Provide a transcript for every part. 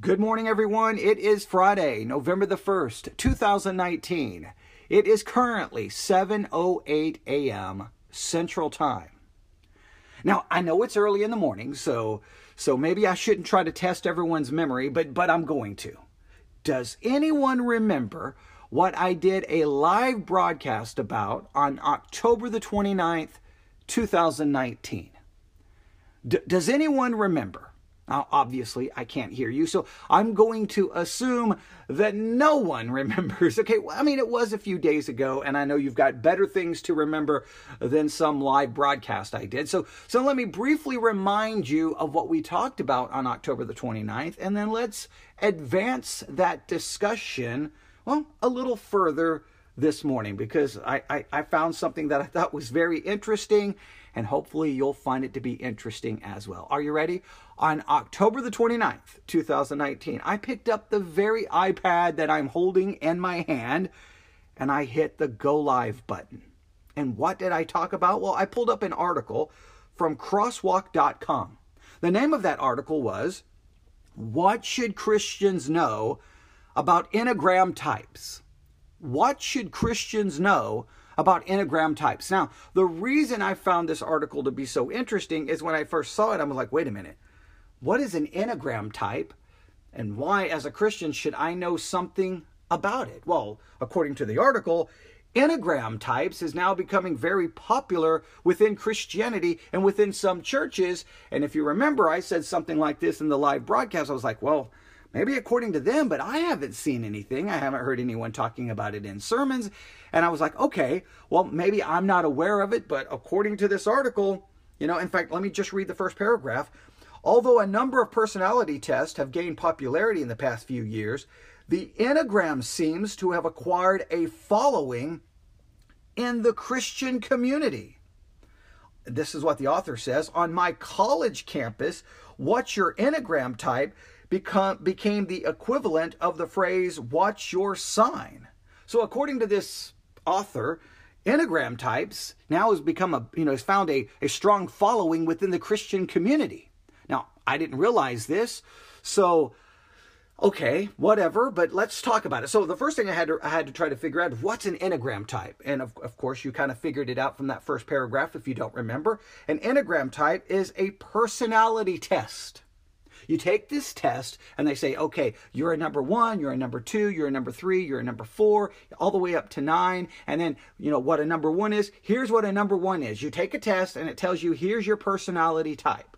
Good morning, everyone. It is Friday, November the 1st, 2019. It is currently 7.08 a.m. Central Time. Now, I know it's early in the morning, so, so maybe I shouldn't try to test everyone's memory, but, but I'm going to. Does anyone remember what I did a live broadcast about on October the 29th, 2019? D- does anyone remember? Now, obviously, I can't hear you, so I'm going to assume that no one remembers. Okay, well, I mean, it was a few days ago, and I know you've got better things to remember than some live broadcast I did. So, so let me briefly remind you of what we talked about on October the 29th, and then let's advance that discussion, well, a little further this morning because I, I, I found something that I thought was very interesting and hopefully you'll find it to be interesting as well. Are you ready? On October the 29th, 2019, I picked up the very iPad that I'm holding in my hand and I hit the go live button. And what did I talk about? Well, I pulled up an article from crosswalk.com. The name of that article was What Should Christians Know About Enneagram Types? What should Christians know about Enneagram types. Now, the reason I found this article to be so interesting is when I first saw it, I was like, wait a minute, what is an Enneagram type? And why, as a Christian, should I know something about it? Well, according to the article, Enneagram types is now becoming very popular within Christianity and within some churches. And if you remember, I said something like this in the live broadcast. I was like, well, Maybe according to them, but I haven't seen anything. I haven't heard anyone talking about it in sermons. And I was like, okay, well, maybe I'm not aware of it, but according to this article, you know, in fact, let me just read the first paragraph. Although a number of personality tests have gained popularity in the past few years, the Enneagram seems to have acquired a following in the Christian community. This is what the author says. On my college campus, what's your Enneagram type become, became the equivalent of the phrase, watch your sign. So, according to this author, Enneagram types now has become a, you know, has found a, a strong following within the Christian community. I didn't realize this, so okay, whatever, but let's talk about it. So the first thing I had to, I had to try to figure out what's an Enneagram type. And of, of course, you kind of figured it out from that first paragraph if you don't remember. An Enneagram type is a personality test. You take this test and they say, okay, you're a number one, you're a number two, you're a number three, you're a number four, all the way up to nine. And then, you know, what a number one is. Here's what a number one is. You take a test and it tells you, here's your personality type.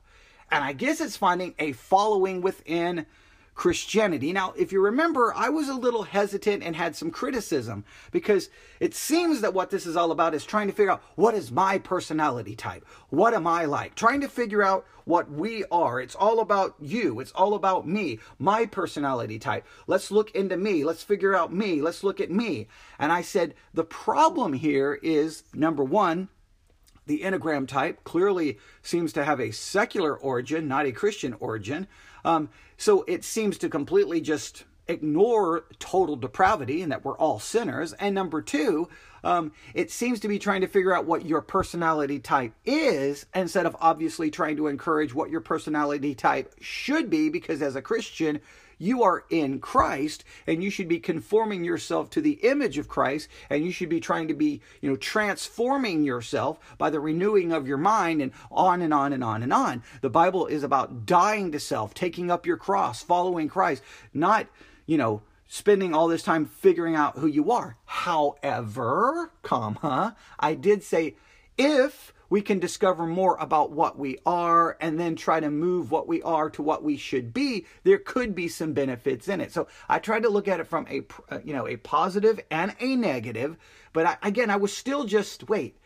And I guess it's finding a following within Christianity. Now, if you remember, I was a little hesitant and had some criticism because it seems that what this is all about is trying to figure out what is my personality type? What am I like? Trying to figure out what we are. It's all about you. It's all about me, my personality type. Let's look into me. Let's figure out me. Let's look at me. And I said, the problem here is number one, the Enneagram type clearly seems to have a secular origin, not a Christian origin. Um, so it seems to completely just ignore total depravity and that we're all sinners. And number two, um, it seems to be trying to figure out what your personality type is instead of obviously trying to encourage what your personality type should be, because as a Christian, you are in Christ and you should be conforming yourself to the image of Christ and you should be trying to be, you know, transforming yourself by the renewing of your mind and on and on and on and on. The Bible is about dying to self, taking up your cross, following Christ, not, you know, spending all this time figuring out who you are. However, comma, I did say if we can discover more about what we are and then try to move what we are to what we should be, there could be some benefits in it. So I tried to look at it from a, uh, you know, a positive and a negative. But I, again, I was still just, wait,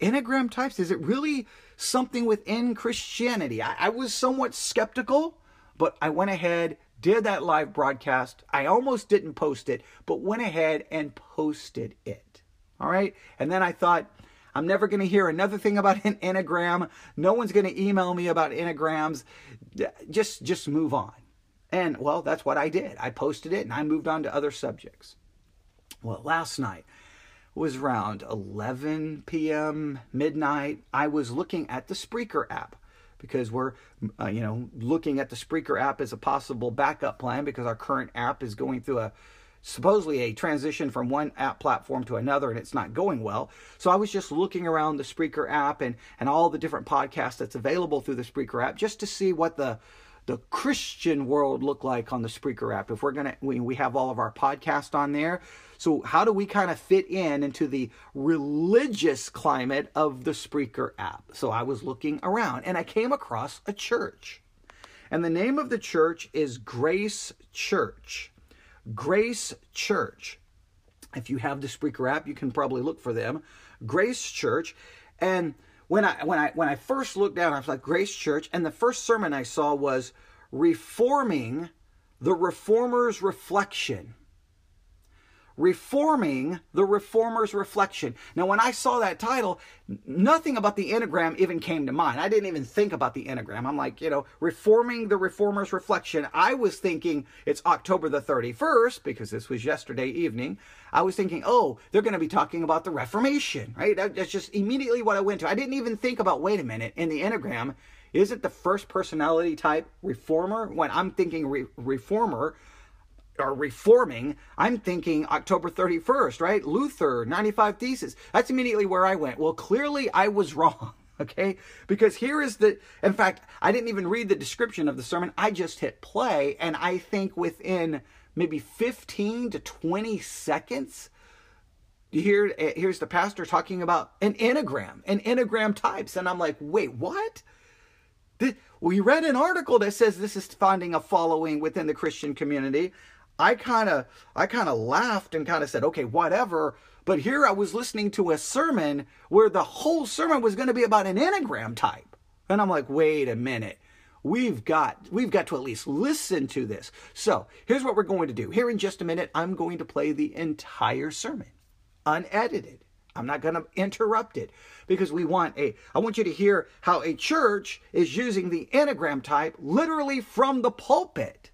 Enneagram types, is it really something within Christianity? I, I was somewhat skeptical, but I went ahead, did that live broadcast. I almost didn't post it, but went ahead and posted it. All right. And then I thought, I'm never going to hear another thing about an enneagram. No one's going to email me about enneagrams. Just just move on. And well, that's what I did. I posted it and I moved on to other subjects. Well, last night was around 11 p.m. midnight. I was looking at the Spreaker app because we're, uh, you know, looking at the Spreaker app as a possible backup plan because our current app is going through a supposedly a transition from one app platform to another and it's not going well. So I was just looking around the Spreaker app and, and all the different podcasts that's available through the Spreaker app just to see what the the Christian world look like on the Spreaker app. If we're gonna we, we have all of our podcast on there. So how do we kind of fit in into the religious climate of the Spreaker app? So I was looking around and I came across a church. And the name of the church is Grace Church. Grace Church. If you have the Spreaker app, you can probably look for them. Grace Church. And when I when I when I first looked down, I was like Grace Church, and the first sermon I saw was reforming the reformer's reflection reforming the reformer's reflection. Now, when I saw that title, nothing about the Enneagram even came to mind. I didn't even think about the Enneagram. I'm like, you know, reforming the reformer's reflection. I was thinking it's October the 31st because this was yesterday evening. I was thinking, oh, they're going to be talking about the Reformation, right? That's just immediately what I went to. I didn't even think about, wait a minute, in the Enneagram, is it the first personality type reformer? When I'm thinking re- reformer, or reforming, I'm thinking October 31st, right? Luther, 95 Theses. That's immediately where I went. Well, clearly I was wrong, okay? Because here is the, in fact, I didn't even read the description of the sermon. I just hit play, and I think within maybe 15 to 20 seconds, here, eh, here's the pastor talking about an enneagram, an enneagram types. And I'm like, wait, what? we read an article that says this is finding a following within the Christian community. I kind of I kind of laughed and kind of said, "Okay, whatever." But here I was listening to a sermon where the whole sermon was going to be about an enneagram type. And I'm like, "Wait a minute. We've got we've got to at least listen to this." So, here's what we're going to do. Here in just a minute, I'm going to play the entire sermon unedited. I'm not going to interrupt it because we want a I want you to hear how a church is using the enneagram type literally from the pulpit.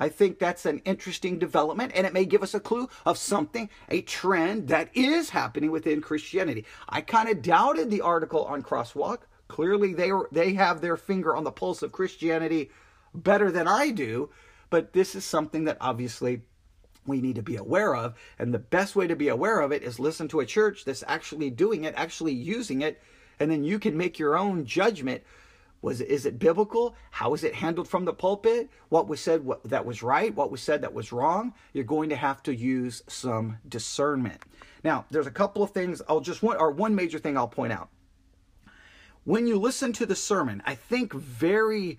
I think that's an interesting development, and it may give us a clue of something, a trend that is happening within Christianity. I kind of doubted the article on Crosswalk. Clearly, they are, they have their finger on the pulse of Christianity better than I do, but this is something that obviously we need to be aware of. And the best way to be aware of it is listen to a church that's actually doing it, actually using it, and then you can make your own judgment was is it biblical? How is it handled from the pulpit? What was said what, that was right? What was said that was wrong? You're going to have to use some discernment. Now, there's a couple of things I'll just want or one major thing I'll point out. When you listen to the sermon, I think very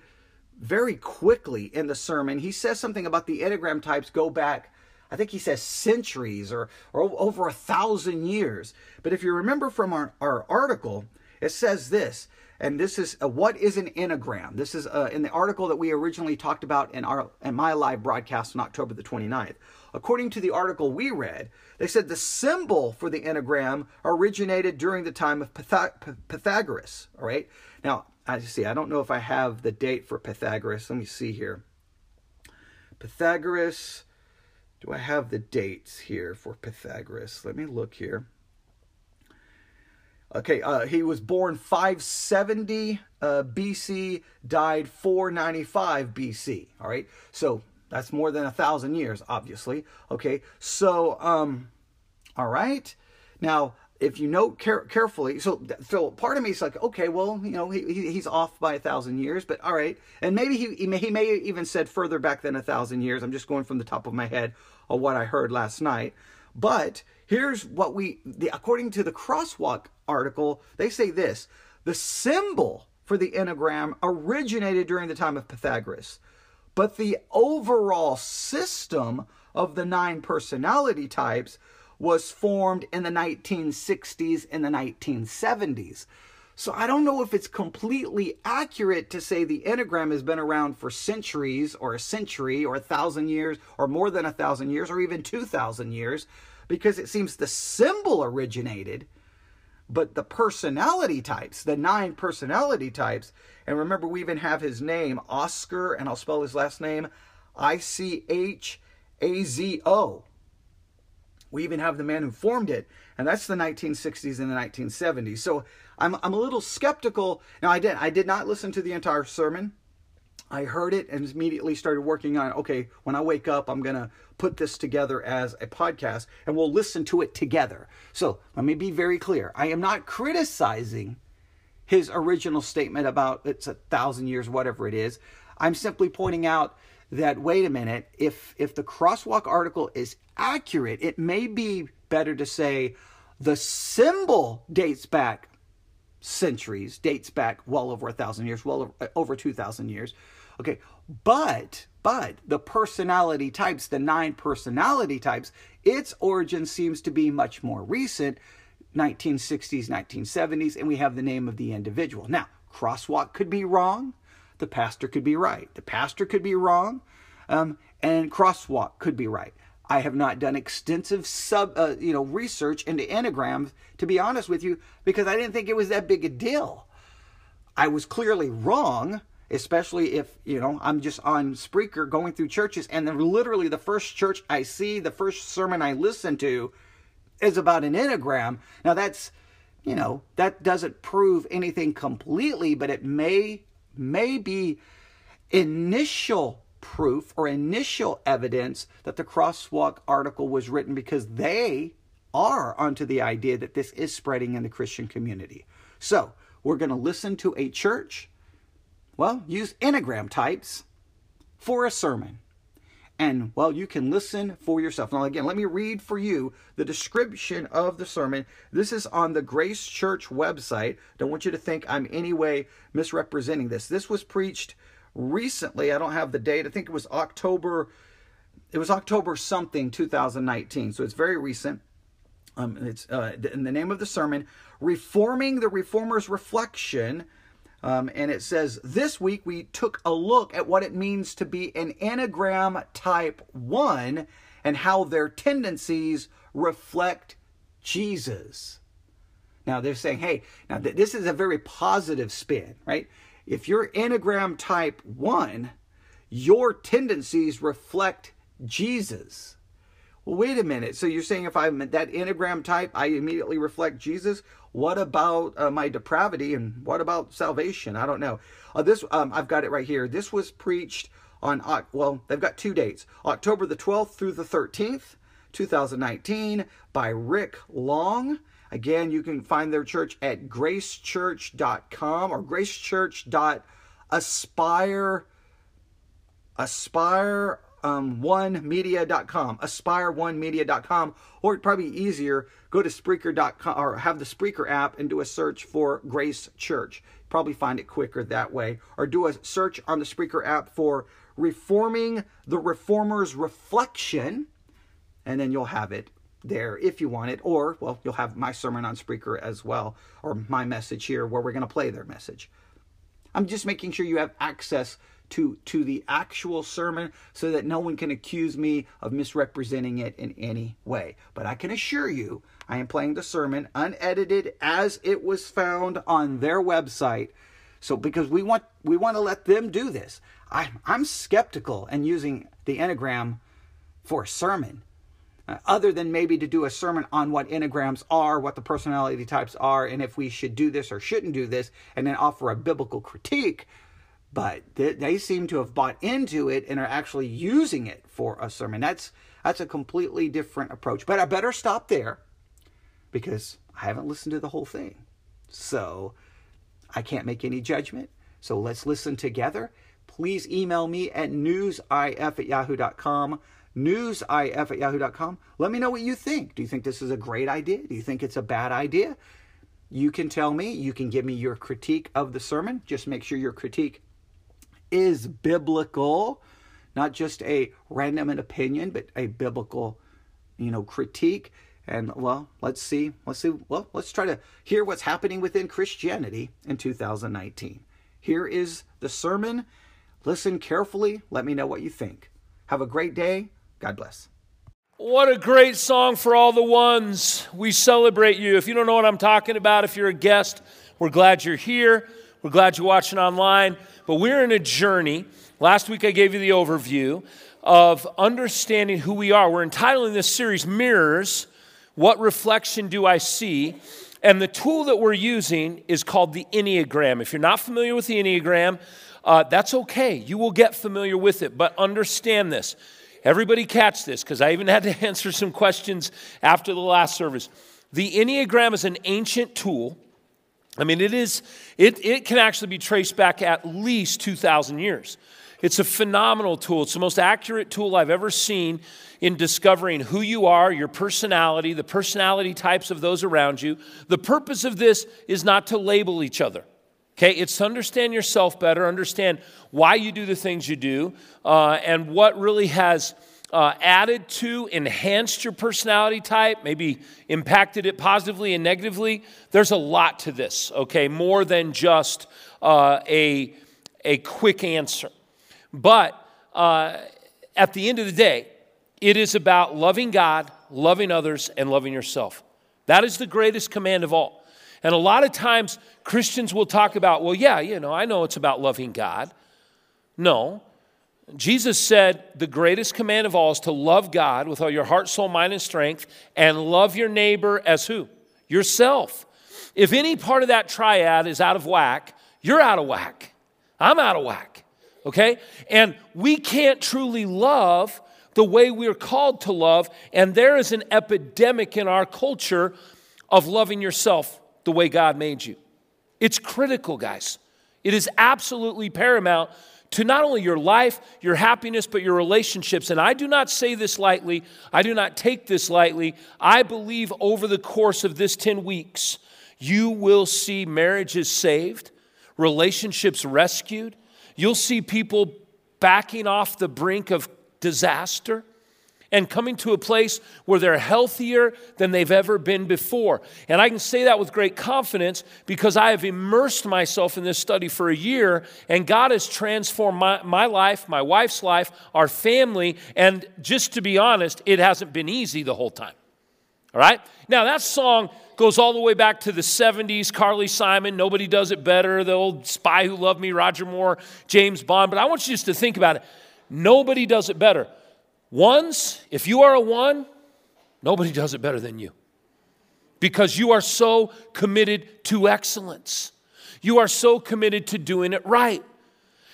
very quickly in the sermon, he says something about the Enneagram types go back I think he says centuries or, or over a thousand years. But if you remember from our, our article, it says this and this is uh, what is an enneagram. This is uh, in the article that we originally talked about in our in my live broadcast on October the 29th. According to the article we read, they said the symbol for the enneagram originated during the time of Pythag- Pythagoras. All right. Now, I see. I don't know if I have the date for Pythagoras. Let me see here. Pythagoras. Do I have the dates here for Pythagoras? Let me look here. Okay, uh, he was born 570 uh, BC, died 495 BC. All right, so that's more than a thousand years, obviously. Okay, so um, all right. Now, if you note care- carefully, so so part of me is like, okay, well, you know, he, he's off by a thousand years, but all right, and maybe he he may, he may even said further back than a thousand years. I'm just going from the top of my head of what I heard last night, but here's what we, the, according to the Crosswalk article, they say this the symbol for the Enneagram originated during the time of Pythagoras, but the overall system of the nine personality types was formed in the 1960s and the 1970s. So I don't know if it's completely accurate to say the Enneagram has been around for centuries or a century or a thousand years or more than a thousand years or even 2,000 years because it seems the symbol originated but the personality types, the nine personality types, and remember we even have his name, Oscar, and I'll spell his last name I C H A Z O. We even have the man who formed it, and that's the 1960s and the 1970s. So I'm, I'm a little skeptical. Now, I did, I did not listen to the entire sermon. I heard it and immediately started working on, okay, when I wake up, I'm going to put this together as a podcast and we'll listen to it together. So let me be very clear. I am not criticizing his original statement about it's a thousand years, whatever it is. I'm simply pointing out that wait a minute, if if the crosswalk article is accurate, it may be better to say the symbol dates back centuries, dates back well over a thousand years, well over two thousand years. Okay, but but the personality types, the nine personality types, its origin seems to be much more recent, 1960s, 1970s, and we have the name of the individual. Now, crosswalk could be wrong, the pastor could be right. The pastor could be wrong, um, and crosswalk could be right. I have not done extensive sub, uh, you know, research into enneagrams, to be honest with you, because I didn't think it was that big a deal. I was clearly wrong, especially if you know I'm just on Spreaker going through churches, and then literally the first church I see, the first sermon I listen to, is about an enneagram. Now that's, you know, that doesn't prove anything completely, but it may may be initial proof or initial evidence that the crosswalk article was written because they are onto the idea that this is spreading in the Christian community. So, we're going to listen to a church, well, use enneagram types for a sermon. And, well, you can listen for yourself. Now, again, let me read for you the description of the sermon. This is on the Grace Church website. Don't want you to think I'm any way misrepresenting this. This was preached recently. I don't have the date. I think it was October. It was October something 2019. So it's very recent. Um, it's uh, in the name of the sermon, reforming the reformer's reflection. Um, and it says this week we took a look at what it means to be an enneagram type one and how their tendencies reflect Jesus. Now they're saying, hey, now th- this is a very positive spin, right? If you're Enneagram type 1, your tendencies reflect Jesus. Well, wait a minute. So you're saying if I'm that Enneagram type, I immediately reflect Jesus? What about uh, my depravity and what about salvation? I don't know. Uh, this um, I've got it right here. This was preached on well, they've got two dates: October the 12th through the 13th, 2019, by Rick Long. Again, you can find their church at gracechurch.com or gracechurch.aspire aspire um, onemedia.com, aspire1media.com, or probably easier, go to Spreaker.com or have the Spreaker app and do a search for Grace Church. Probably find it quicker that way. Or do a search on the Spreaker app for Reforming the Reformer's Reflection, and then you'll have it there if you want it, or, well, you'll have my sermon on Spreaker as well, or my message here where we're going to play their message. I'm just making sure you have access to, to the actual sermon so that no one can accuse me of misrepresenting it in any way. But I can assure you, I am playing the sermon unedited as it was found on their website. So because we want we want to let them do this. I, I'm skeptical and using the Enneagram for a sermon uh, other than maybe to do a sermon on what enneagrams are, what the personality types are, and if we should do this or shouldn't do this, and then offer a biblical critique. But they, they seem to have bought into it and are actually using it for a sermon. That's that's a completely different approach. But I better stop there because I haven't listened to the whole thing. So I can't make any judgment. So let's listen together. Please email me at newsif at yahoo.com newsif at yahoo.com. Let me know what you think. Do you think this is a great idea? Do you think it's a bad idea? You can tell me. You can give me your critique of the sermon. Just make sure your critique is biblical, not just a random opinion, but a biblical, you know, critique. And well, let's see. Let's see. Well, let's try to hear what's happening within Christianity in 2019. Here is the sermon. Listen carefully. Let me know what you think. Have a great day. God bless. What a great song for all the ones. We celebrate you. If you don't know what I'm talking about, if you're a guest, we're glad you're here. We're glad you're watching online. But we're in a journey Last week I gave you the overview of understanding who we are. We're entitling this series Mirrors What Reflection Do I See? And the tool that we're using is called the Enneagram. If you're not familiar with the Enneagram, uh, that's okay. You will get familiar with it, but understand this. Everybody catch this because I even had to answer some questions after the last service. The Enneagram is an ancient tool. I mean, it is, it, it can actually be traced back at least 2,000 years. It's a phenomenal tool. It's the most accurate tool I've ever seen in discovering who you are, your personality, the personality types of those around you. The purpose of this is not to label each other. Okay, it's to understand yourself better, understand why you do the things you do, uh, and what really has uh, added to, enhanced your personality type, maybe impacted it positively and negatively. There's a lot to this, okay, more than just uh, a, a quick answer. But uh, at the end of the day, it is about loving God, loving others, and loving yourself. That is the greatest command of all. And a lot of times Christians will talk about, well, yeah, you know, I know it's about loving God. No. Jesus said the greatest command of all is to love God with all your heart, soul, mind, and strength, and love your neighbor as who? Yourself. If any part of that triad is out of whack, you're out of whack. I'm out of whack. Okay? And we can't truly love the way we're called to love. And there is an epidemic in our culture of loving yourself the way God made you. It's critical, guys. It is absolutely paramount to not only your life, your happiness, but your relationships. And I do not say this lightly, I do not take this lightly. I believe over the course of this 10 weeks, you will see marriages saved, relationships rescued. You'll see people backing off the brink of disaster and coming to a place where they're healthier than they've ever been before. And I can say that with great confidence because I have immersed myself in this study for a year, and God has transformed my, my life, my wife's life, our family, and just to be honest, it hasn't been easy the whole time. All right? Now, that song goes all the way back to the 70s Carly Simon, Nobody Does It Better, the old Spy Who Loved Me, Roger Moore, James Bond. But I want you just to think about it. Nobody does it better. Ones, if you are a one, nobody does it better than you because you are so committed to excellence. You are so committed to doing it right.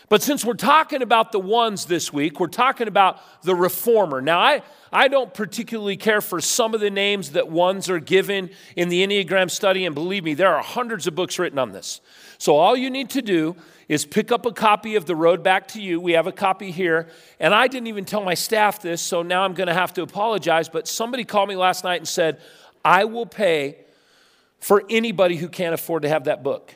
But since we're talking about the ones this week, we're talking about the reformer. Now, I, I don't particularly care for some of the names that ones are given in the Enneagram study, and believe me, there are hundreds of books written on this. So all you need to do is pick up a copy of The Road Back to You. We have a copy here. And I didn't even tell my staff this, so now I'm going to have to apologize. But somebody called me last night and said, I will pay for anybody who can't afford to have that book.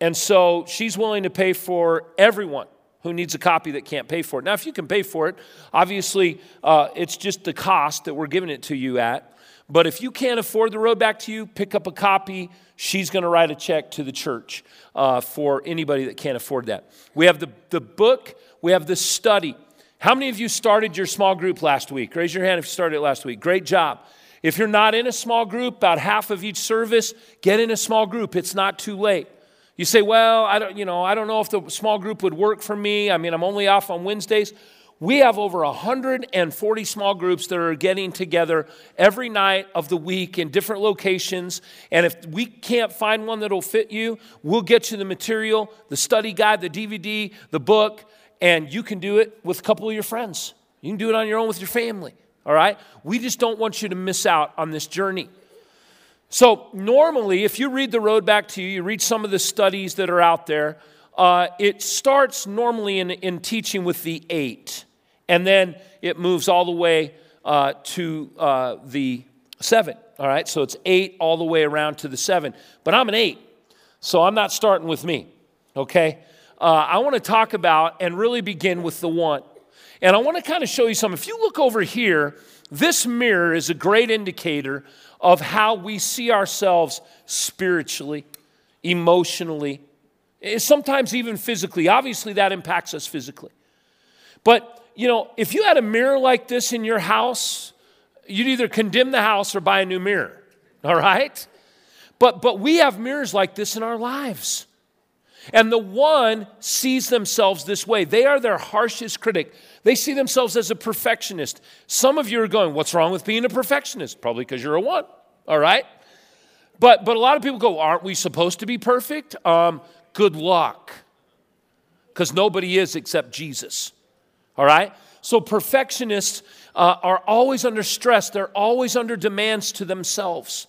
And so she's willing to pay for everyone who needs a copy that can't pay for it. Now, if you can pay for it, obviously uh, it's just the cost that we're giving it to you at. But if you can't afford the road back to you, pick up a copy she's going to write a check to the church uh, for anybody that can't afford that. We have the, the book, we have the study. How many of you started your small group last week? Raise your hand if you started it last week. Great job. If you're not in a small group, about half of each service, get in a small group. It's not too late. You say, "Well, I don't, you know, I don't know if the small group would work for me. I mean, I'm only off on Wednesdays." We have over 140 small groups that are getting together every night of the week in different locations. And if we can't find one that'll fit you, we'll get you the material, the study guide, the DVD, the book, and you can do it with a couple of your friends. You can do it on your own with your family. All right? We just don't want you to miss out on this journey. So, normally, if you read The Road Back to You, you read some of the studies that are out there, uh, it starts normally in, in teaching with the eight. And then it moves all the way uh, to uh, the seven. All right, so it's eight all the way around to the seven. But I'm an eight, so I'm not starting with me. Okay? Uh, I want to talk about and really begin with the one. And I want to kind of show you something. If you look over here, this mirror is a great indicator of how we see ourselves spiritually, emotionally, eh, sometimes even physically. Obviously, that impacts us physically. But you know, if you had a mirror like this in your house, you'd either condemn the house or buy a new mirror. All right? But but we have mirrors like this in our lives. And the one sees themselves this way. They are their harshest critic. They see themselves as a perfectionist. Some of you are going, What's wrong with being a perfectionist? Probably because you're a one, all right? But, but a lot of people go, Aren't we supposed to be perfect? Um, good luck. Because nobody is except Jesus, all right? So perfectionists uh, are always under stress, they're always under demands to themselves,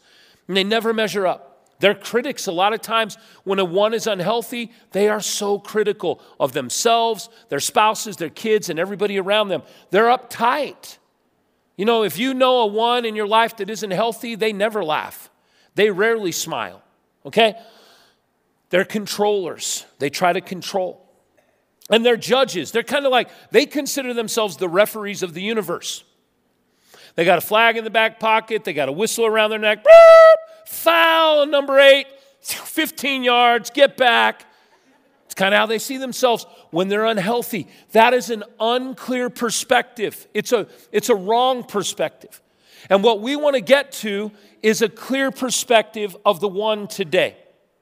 and they never measure up. They're critics. A lot of times, when a one is unhealthy, they are so critical of themselves, their spouses, their kids, and everybody around them. They're uptight. You know, if you know a one in your life that isn't healthy, they never laugh, they rarely smile, okay? They're controllers, they try to control. And they're judges. They're kind of like, they consider themselves the referees of the universe. They got a flag in the back pocket, they got a whistle around their neck. Foul, number eight, 15 yards, get back. It's kind of how they see themselves when they're unhealthy. That is an unclear perspective. It's a, it's a wrong perspective. And what we want to get to is a clear perspective of the one today.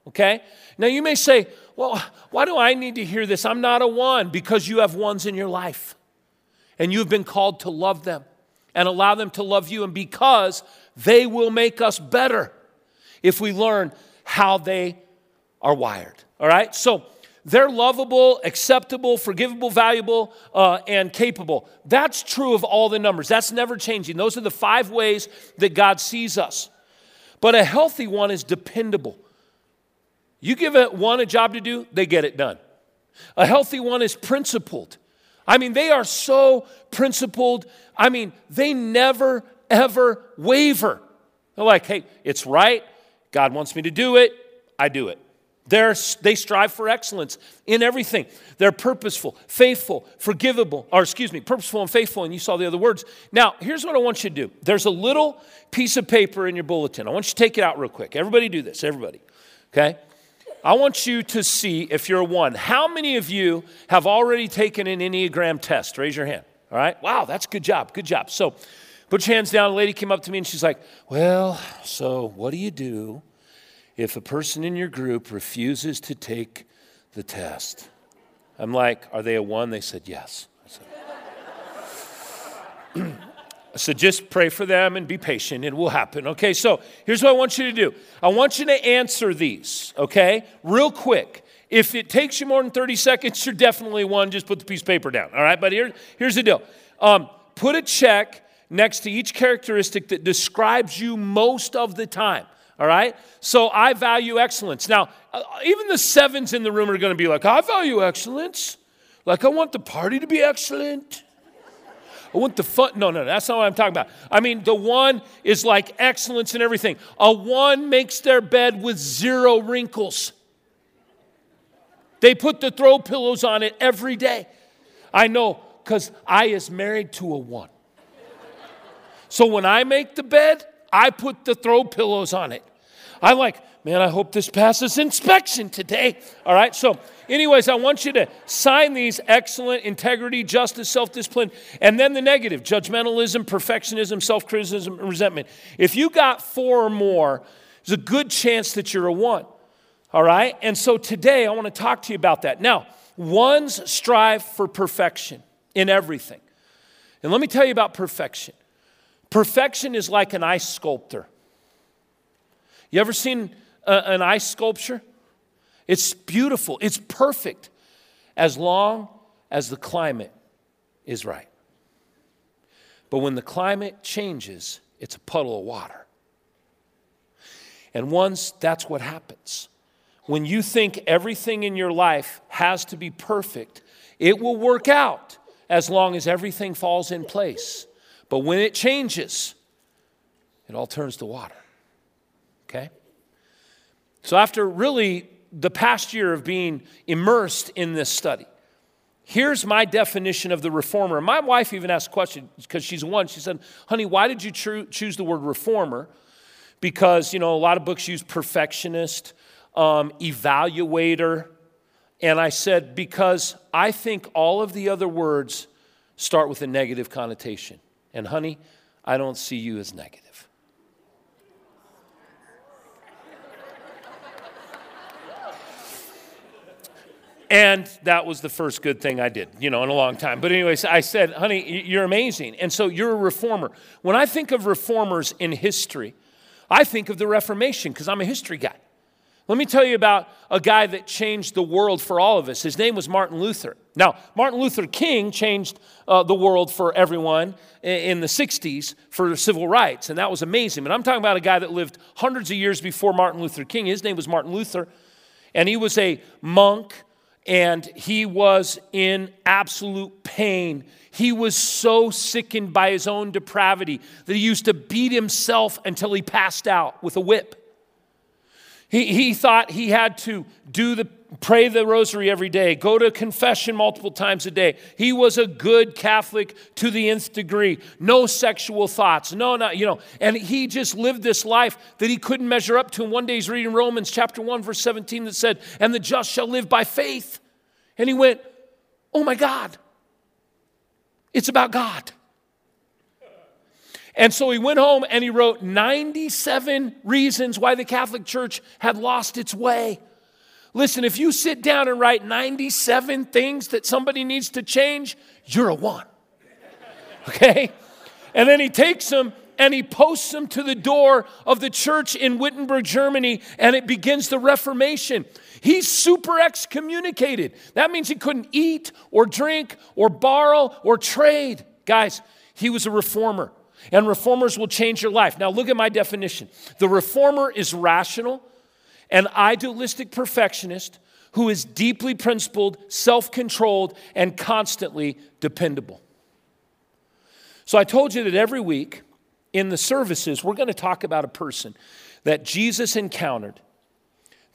Okay? Now you may say, well, why do I need to hear this? I'm not a one because you have ones in your life. And you've been called to love them and allow them to love you, and because they will make us better if we learn how they are wired. All right? So they're lovable, acceptable, forgivable, valuable, uh, and capable. That's true of all the numbers. That's never changing. Those are the five ways that God sees us. But a healthy one is dependable. You give a, one a job to do, they get it done. A healthy one is principled. I mean, they are so principled. I mean, they never, ever waver. They're like, hey, it's right. God wants me to do it. I do it. They're, they strive for excellence in everything. They're purposeful, faithful, forgivable, or excuse me, purposeful and faithful. And you saw the other words. Now, here's what I want you to do there's a little piece of paper in your bulletin. I want you to take it out real quick. Everybody do this, everybody. Okay? I want you to see if you're one. How many of you have already taken an Enneagram test? Raise your hand. All right. Wow, that's good job. Good job. So put your hands down. A lady came up to me and she's like, Well, so what do you do if a person in your group refuses to take the test? I'm like, Are they a one? They said, Yes. I said, So just pray for them and be patient. It will happen. Okay, so here's what I want you to do I want you to answer these, okay, real quick. If it takes you more than 30 seconds, you're definitely one. Just put the piece of paper down, all right? But here, here's the deal um, put a check next to each characteristic that describes you most of the time. All right? So I value excellence. Now, uh, even the sevens in the room are going to be like, I value excellence. Like, I want the party to be excellent. I want the fun. No, no, that's not what I'm talking about. I mean, the one is like excellence in everything. A one makes their bed with zero wrinkles. They put the throw pillows on it every day. I know because I is married to a one. So when I make the bed, I put the throw pillows on it. I like, man, I hope this passes inspection today. All right, so anyways, I want you to sign these excellent integrity, justice, self discipline, and then the negative judgmentalism, perfectionism, self criticism, and resentment. If you got four or more, there's a good chance that you're a one. All right, and so today I want to talk to you about that. Now, ones strive for perfection in everything. And let me tell you about perfection. Perfection is like an ice sculptor. You ever seen a, an ice sculpture? It's beautiful, it's perfect, as long as the climate is right. But when the climate changes, it's a puddle of water. And once that's what happens. When you think everything in your life has to be perfect, it will work out as long as everything falls in place. But when it changes, it all turns to water. Okay? So, after really the past year of being immersed in this study, here's my definition of the reformer. My wife even asked a question because she's one. She said, Honey, why did you tr- choose the word reformer? Because, you know, a lot of books use perfectionist, um, evaluator. And I said, Because I think all of the other words start with a negative connotation. And, honey, I don't see you as negative. And that was the first good thing I did, you know, in a long time. But, anyways, I said, honey, you're amazing. And so you're a reformer. When I think of reformers in history, I think of the Reformation because I'm a history guy. Let me tell you about a guy that changed the world for all of us. His name was Martin Luther. Now, Martin Luther King changed uh, the world for everyone in the 60s for civil rights, and that was amazing. But I'm talking about a guy that lived hundreds of years before Martin Luther King. His name was Martin Luther, and he was a monk, and he was in absolute pain. He was so sickened by his own depravity that he used to beat himself until he passed out with a whip. He, he thought he had to do the pray the rosary every day, go to confession multiple times a day. He was a good Catholic to the nth degree. No sexual thoughts. No, not, you know. And he just lived this life that he couldn't measure up to. And one day he's reading Romans chapter 1, verse 17 that said, And the just shall live by faith. And he went, Oh my God. It's about God. And so he went home and he wrote 97 reasons why the Catholic Church had lost its way. Listen, if you sit down and write 97 things that somebody needs to change, you're a one. Okay? And then he takes them and he posts them to the door of the church in Wittenberg, Germany, and it begins the Reformation. He's super excommunicated. That means he couldn't eat or drink or borrow or trade. Guys, he was a reformer and reformers will change your life. Now, look at my definition the reformer is rational, an idealistic perfectionist who is deeply principled, self controlled, and constantly dependable. So, I told you that every week in the services, we're going to talk about a person that Jesus encountered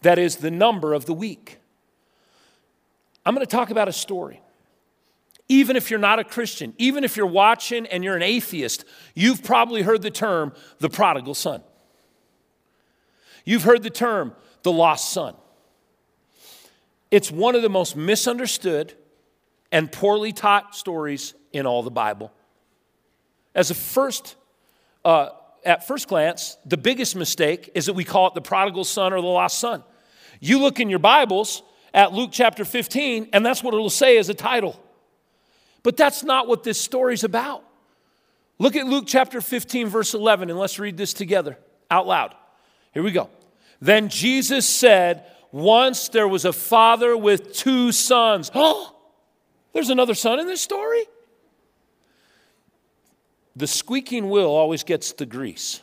that is the number of the week. I'm going to talk about a story. Even if you're not a Christian, even if you're watching and you're an atheist, you've probably heard the term the prodigal son. You've heard the term the lost son. It's one of the most misunderstood and poorly taught stories in all the Bible. As a first, uh, at first glance, the biggest mistake is that we call it the prodigal son or the lost son. You look in your Bibles at Luke chapter 15, and that's what it'll say as a title. But that's not what this story's about. Look at Luke chapter 15, verse 11, and let's read this together out loud. Here we go. Then Jesus said, Once there was a father with two sons. Oh, there's another son in this story? The squeaking wheel always gets the grease.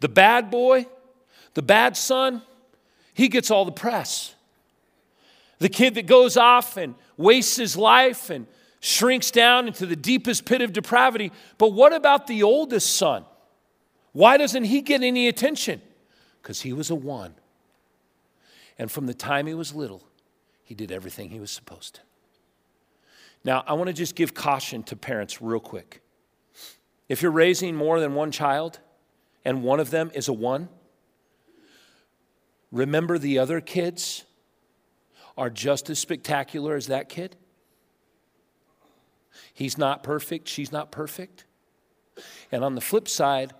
The bad boy, the bad son, he gets all the press. The kid that goes off and wastes his life and shrinks down into the deepest pit of depravity. But what about the oldest son? Why doesn't he get any attention? Because he was a one. And from the time he was little, he did everything he was supposed to. Now, I want to just give caution to parents real quick. If you're raising more than one child and one of them is a one, remember the other kids are just as spectacular as that kid. He's not perfect, she's not perfect. And on the flip side,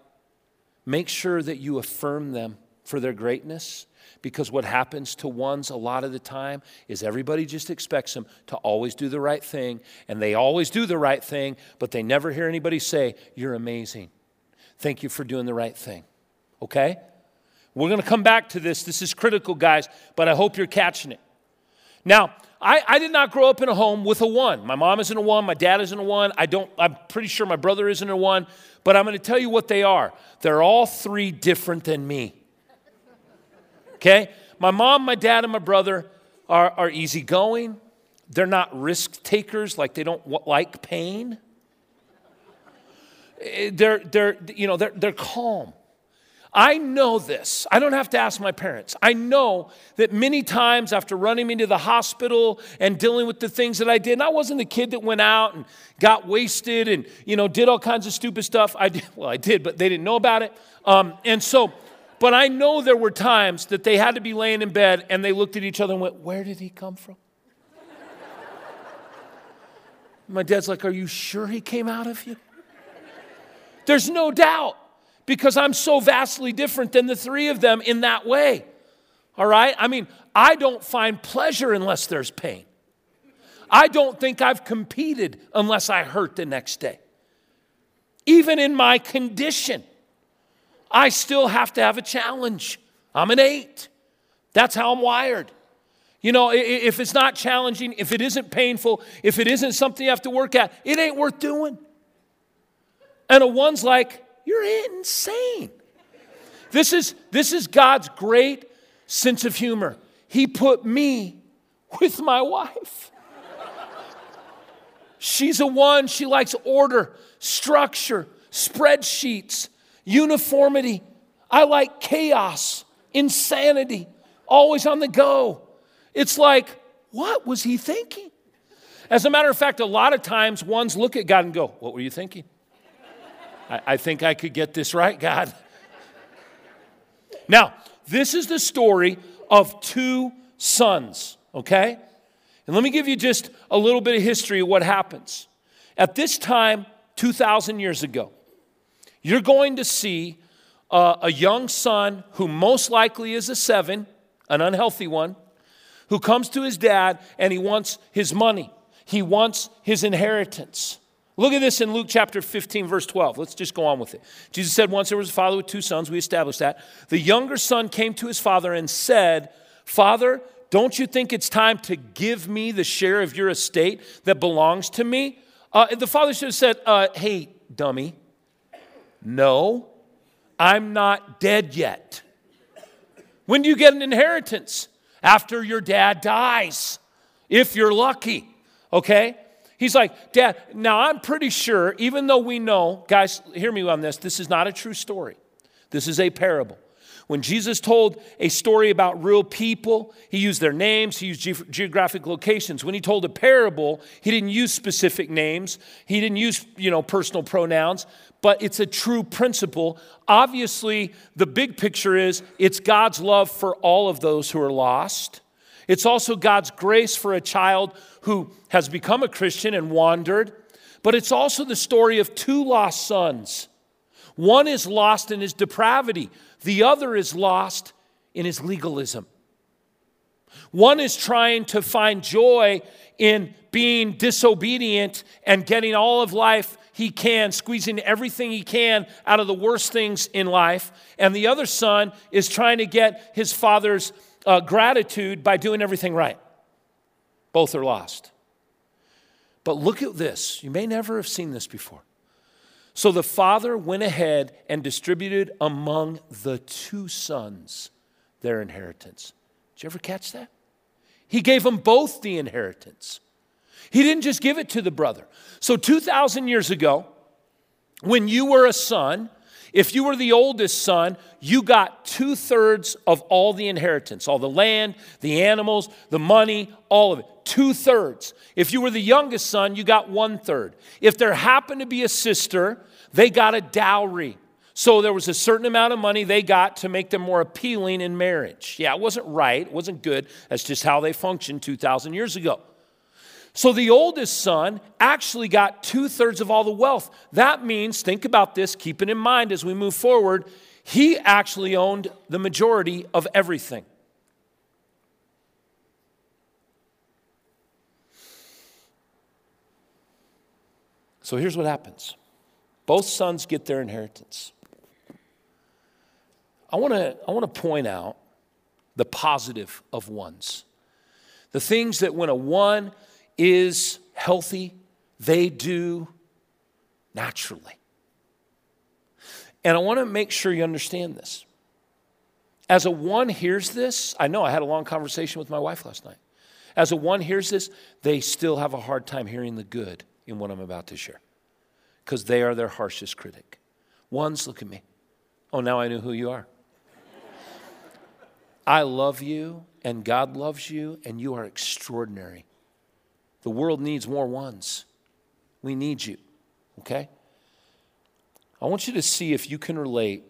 make sure that you affirm them for their greatness because what happens to ones a lot of the time is everybody just expects them to always do the right thing, and they always do the right thing, but they never hear anybody say, You're amazing. Thank you for doing the right thing. Okay? We're going to come back to this. This is critical, guys, but I hope you're catching it. Now, I, I did not grow up in a home with a one. My mom isn't a one, my dad isn't a one. I don't, I'm pretty sure my brother isn't a one, but I'm going to tell you what they are. They're all three different than me. Okay? My mom, my dad, and my brother are, are easygoing. They're not risk takers, like they don't like pain. Eh, they're, they're, you know, they're, they're calm. I know this. I don't have to ask my parents. I know that many times after running me to the hospital and dealing with the things that I did, and I wasn't the kid that went out and got wasted and, you know, did all kinds of stupid stuff. I did, well, I did, but they didn't know about it. Um, and so, but I know there were times that they had to be laying in bed and they looked at each other and went, Where did he come from? My dad's like, Are you sure he came out of you? There's no doubt because I'm so vastly different than the three of them in that way. All right? I mean, I don't find pleasure unless there's pain. I don't think I've competed unless I hurt the next day. Even in my condition, I still have to have a challenge. I'm an eight. That's how I'm wired. You know, if it's not challenging, if it isn't painful, if it isn't something you have to work at, it ain't worth doing. And a one's like, you're insane. This is, this is God's great sense of humor. He put me with my wife. She's a one. She likes order, structure, spreadsheets, uniformity. I like chaos, insanity, always on the go. It's like, what was he thinking? As a matter of fact, a lot of times ones look at God and go, What were you thinking? I, I think I could get this right, God. Now, this is the story of two sons, okay? And let me give you just a little bit of history of what happens. At this time, 2,000 years ago, you're going to see uh, a young son who most likely is a seven, an unhealthy one, who comes to his dad and he wants his money, he wants his inheritance. Look at this in Luke chapter 15, verse 12. Let's just go on with it. Jesus said, Once there was a father with two sons. We established that. The younger son came to his father and said, Father, don't you think it's time to give me the share of your estate that belongs to me? Uh, the father should have said, uh, Hey, dummy, no, I'm not dead yet. When do you get an inheritance? After your dad dies, if you're lucky, okay? He's like, Dad, now I'm pretty sure, even though we know, guys, hear me on this, this is not a true story. This is a parable. When Jesus told a story about real people, he used their names, he used ge- geographic locations. When he told a parable, he didn't use specific names, he didn't use, you know, personal pronouns, but it's a true principle. Obviously, the big picture is it's God's love for all of those who are lost. It's also God's grace for a child who has become a Christian and wandered. But it's also the story of two lost sons. One is lost in his depravity, the other is lost in his legalism. One is trying to find joy in being disobedient and getting all of life he can, squeezing everything he can out of the worst things in life. And the other son is trying to get his father's uh, gratitude by doing everything right. Both are lost. But look at this. You may never have seen this before. So the father went ahead and distributed among the two sons their inheritance. Did you ever catch that? He gave them both the inheritance. He didn't just give it to the brother. So 2,000 years ago, when you were a son, if you were the oldest son, you got two thirds of all the inheritance, all the land, the animals, the money, all of it. Two thirds. If you were the youngest son, you got one third. If there happened to be a sister, they got a dowry. So there was a certain amount of money they got to make them more appealing in marriage. Yeah, it wasn't right, it wasn't good. That's just how they functioned 2,000 years ago. So the oldest son actually got two thirds of all the wealth. That means, think about this, keep it in mind as we move forward, he actually owned the majority of everything. So here's what happens both sons get their inheritance. I want to I want to point out the positive of ones. The things that when a one is healthy, they do naturally. And I want to make sure you understand this. As a one hears this, I know I had a long conversation with my wife last night. As a one hears this, they still have a hard time hearing the good in what I'm about to share because they are their harshest critic. Ones, look at me. Oh, now I know who you are. I love you, and God loves you, and you are extraordinary. The world needs more ones. We need you, okay? I want you to see if you can relate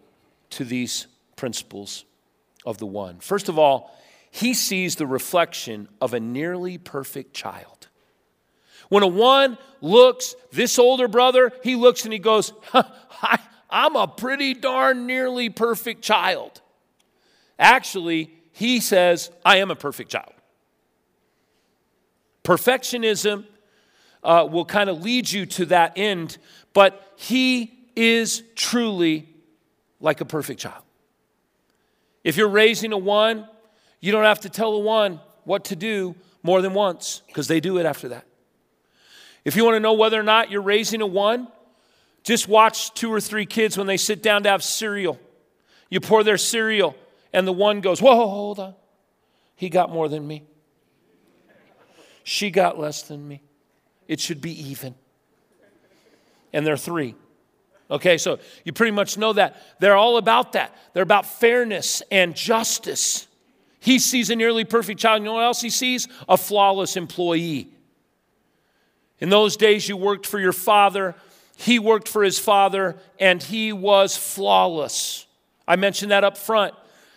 to these principles of the one. First of all, he sees the reflection of a nearly perfect child. When a one looks, this older brother, he looks and he goes, I'm a pretty darn nearly perfect child. Actually, he says, I am a perfect child. Perfectionism uh, will kind of lead you to that end, but he is truly like a perfect child. If you're raising a one, you don't have to tell a one what to do more than once because they do it after that. If you want to know whether or not you're raising a one, just watch two or three kids when they sit down to have cereal. You pour their cereal, and the one goes, Whoa, hold on. He got more than me. She got less than me. It should be even. And they're three. Okay, so you pretty much know that. They're all about that. They're about fairness and justice. He sees a nearly perfect child. You know what else he sees? A flawless employee. In those days, you worked for your father, he worked for his father, and he was flawless. I mentioned that up front.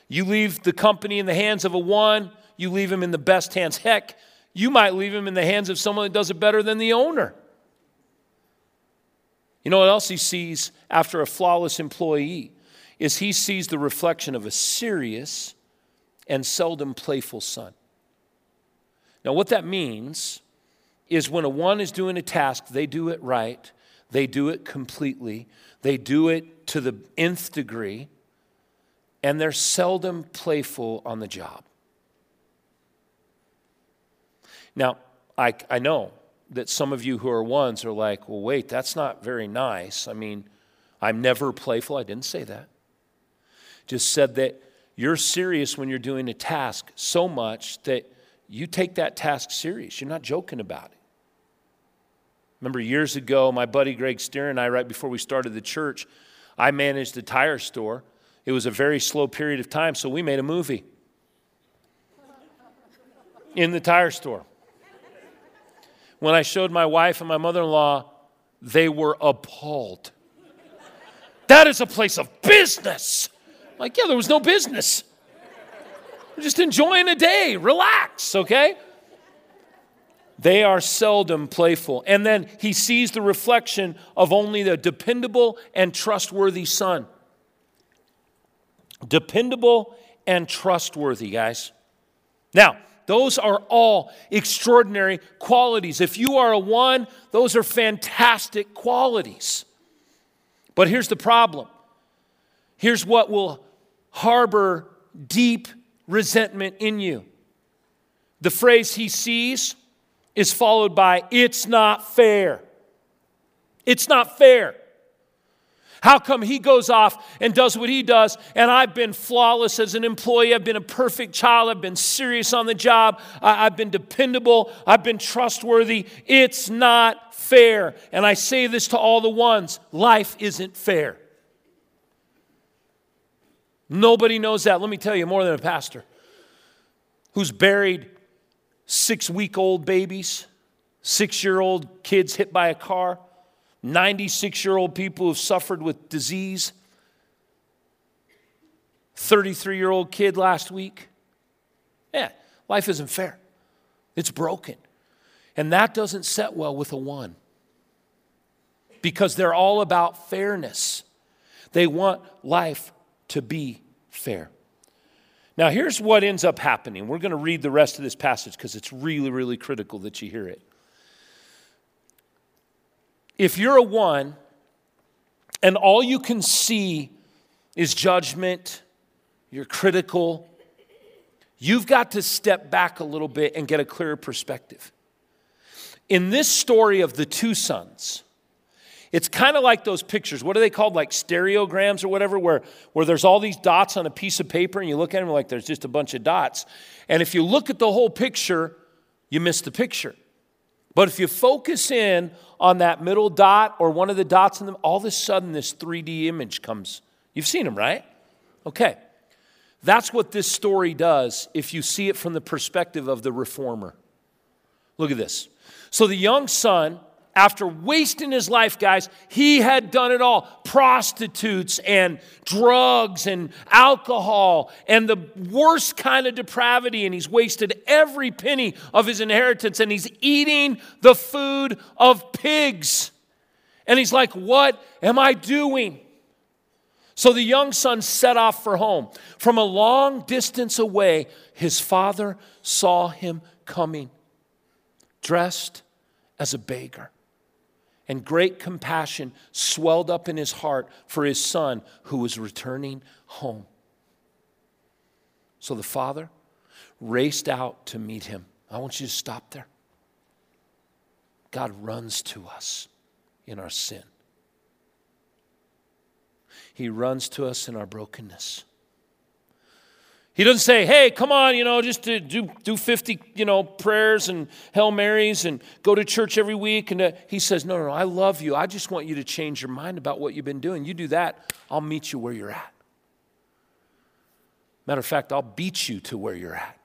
You leave the company in the hands of a one, you leave him in the best hands. Heck, you might leave him in the hands of someone that does it better than the owner. You know what else he sees after a flawless employee? Is he sees the reflection of a serious and seldom playful son. Now, what that means is when a one is doing a task, they do it right, they do it completely, they do it to the nth degree, and they're seldom playful on the job. Now, I, I know that some of you who are ones are like, well, wait, that's not very nice. I mean, I'm never playful. I didn't say that. Just said that you're serious when you're doing a task so much that you take that task serious. You're not joking about it. Remember years ago, my buddy Greg Steer and I, right before we started the church, I managed a tire store. It was a very slow period of time, so we made a movie in the tire store. When I showed my wife and my mother in law, they were appalled. That is a place of business. Like, yeah, there was no business. We're just enjoying a day. Relax, okay? They are seldom playful. And then he sees the reflection of only the dependable and trustworthy son. Dependable and trustworthy, guys. Now, those are all extraordinary qualities. If you are a one, those are fantastic qualities. But here's the problem. Here's what will harbor deep resentment in you. The phrase he sees is followed by, it's not fair. It's not fair. How come he goes off and does what he does, and I've been flawless as an employee? I've been a perfect child. I've been serious on the job. I've been dependable. I've been trustworthy. It's not fair. And I say this to all the ones life isn't fair. Nobody knows that. Let me tell you more than a pastor who's buried six week old babies, six year old kids hit by a car 96 year old people who've suffered with disease, 33 year old kid last week. Yeah, life isn't fair, it's broken. And that doesn't set well with a one because they're all about fairness. They want life to be fair. Now, here's what ends up happening. We're going to read the rest of this passage because it's really, really critical that you hear it. If you're a one and all you can see is judgment, you're critical, you've got to step back a little bit and get a clearer perspective. In this story of the two sons, it's kind of like those pictures. What are they called? Like stereograms or whatever, where, where there's all these dots on a piece of paper and you look at them like there's just a bunch of dots. And if you look at the whole picture, you miss the picture. But if you focus in on that middle dot or one of the dots in them, all of a sudden this 3D image comes. You've seen them, right? Okay. That's what this story does if you see it from the perspective of the reformer. Look at this. So the young son after wasting his life, guys, he had done it all prostitutes and drugs and alcohol and the worst kind of depravity. And he's wasted every penny of his inheritance and he's eating the food of pigs. And he's like, What am I doing? So the young son set off for home. From a long distance away, his father saw him coming, dressed as a beggar. And great compassion swelled up in his heart for his son who was returning home. So the father raced out to meet him. I want you to stop there. God runs to us in our sin. He runs to us in our brokenness. He doesn't say, hey, come on, you know, just to do, do 50, you know, prayers and Hail Marys and go to church every week. And uh, he says, no, no, no, I love you. I just want you to change your mind about what you've been doing. You do that, I'll meet you where you're at. Matter of fact, I'll beat you to where you're at.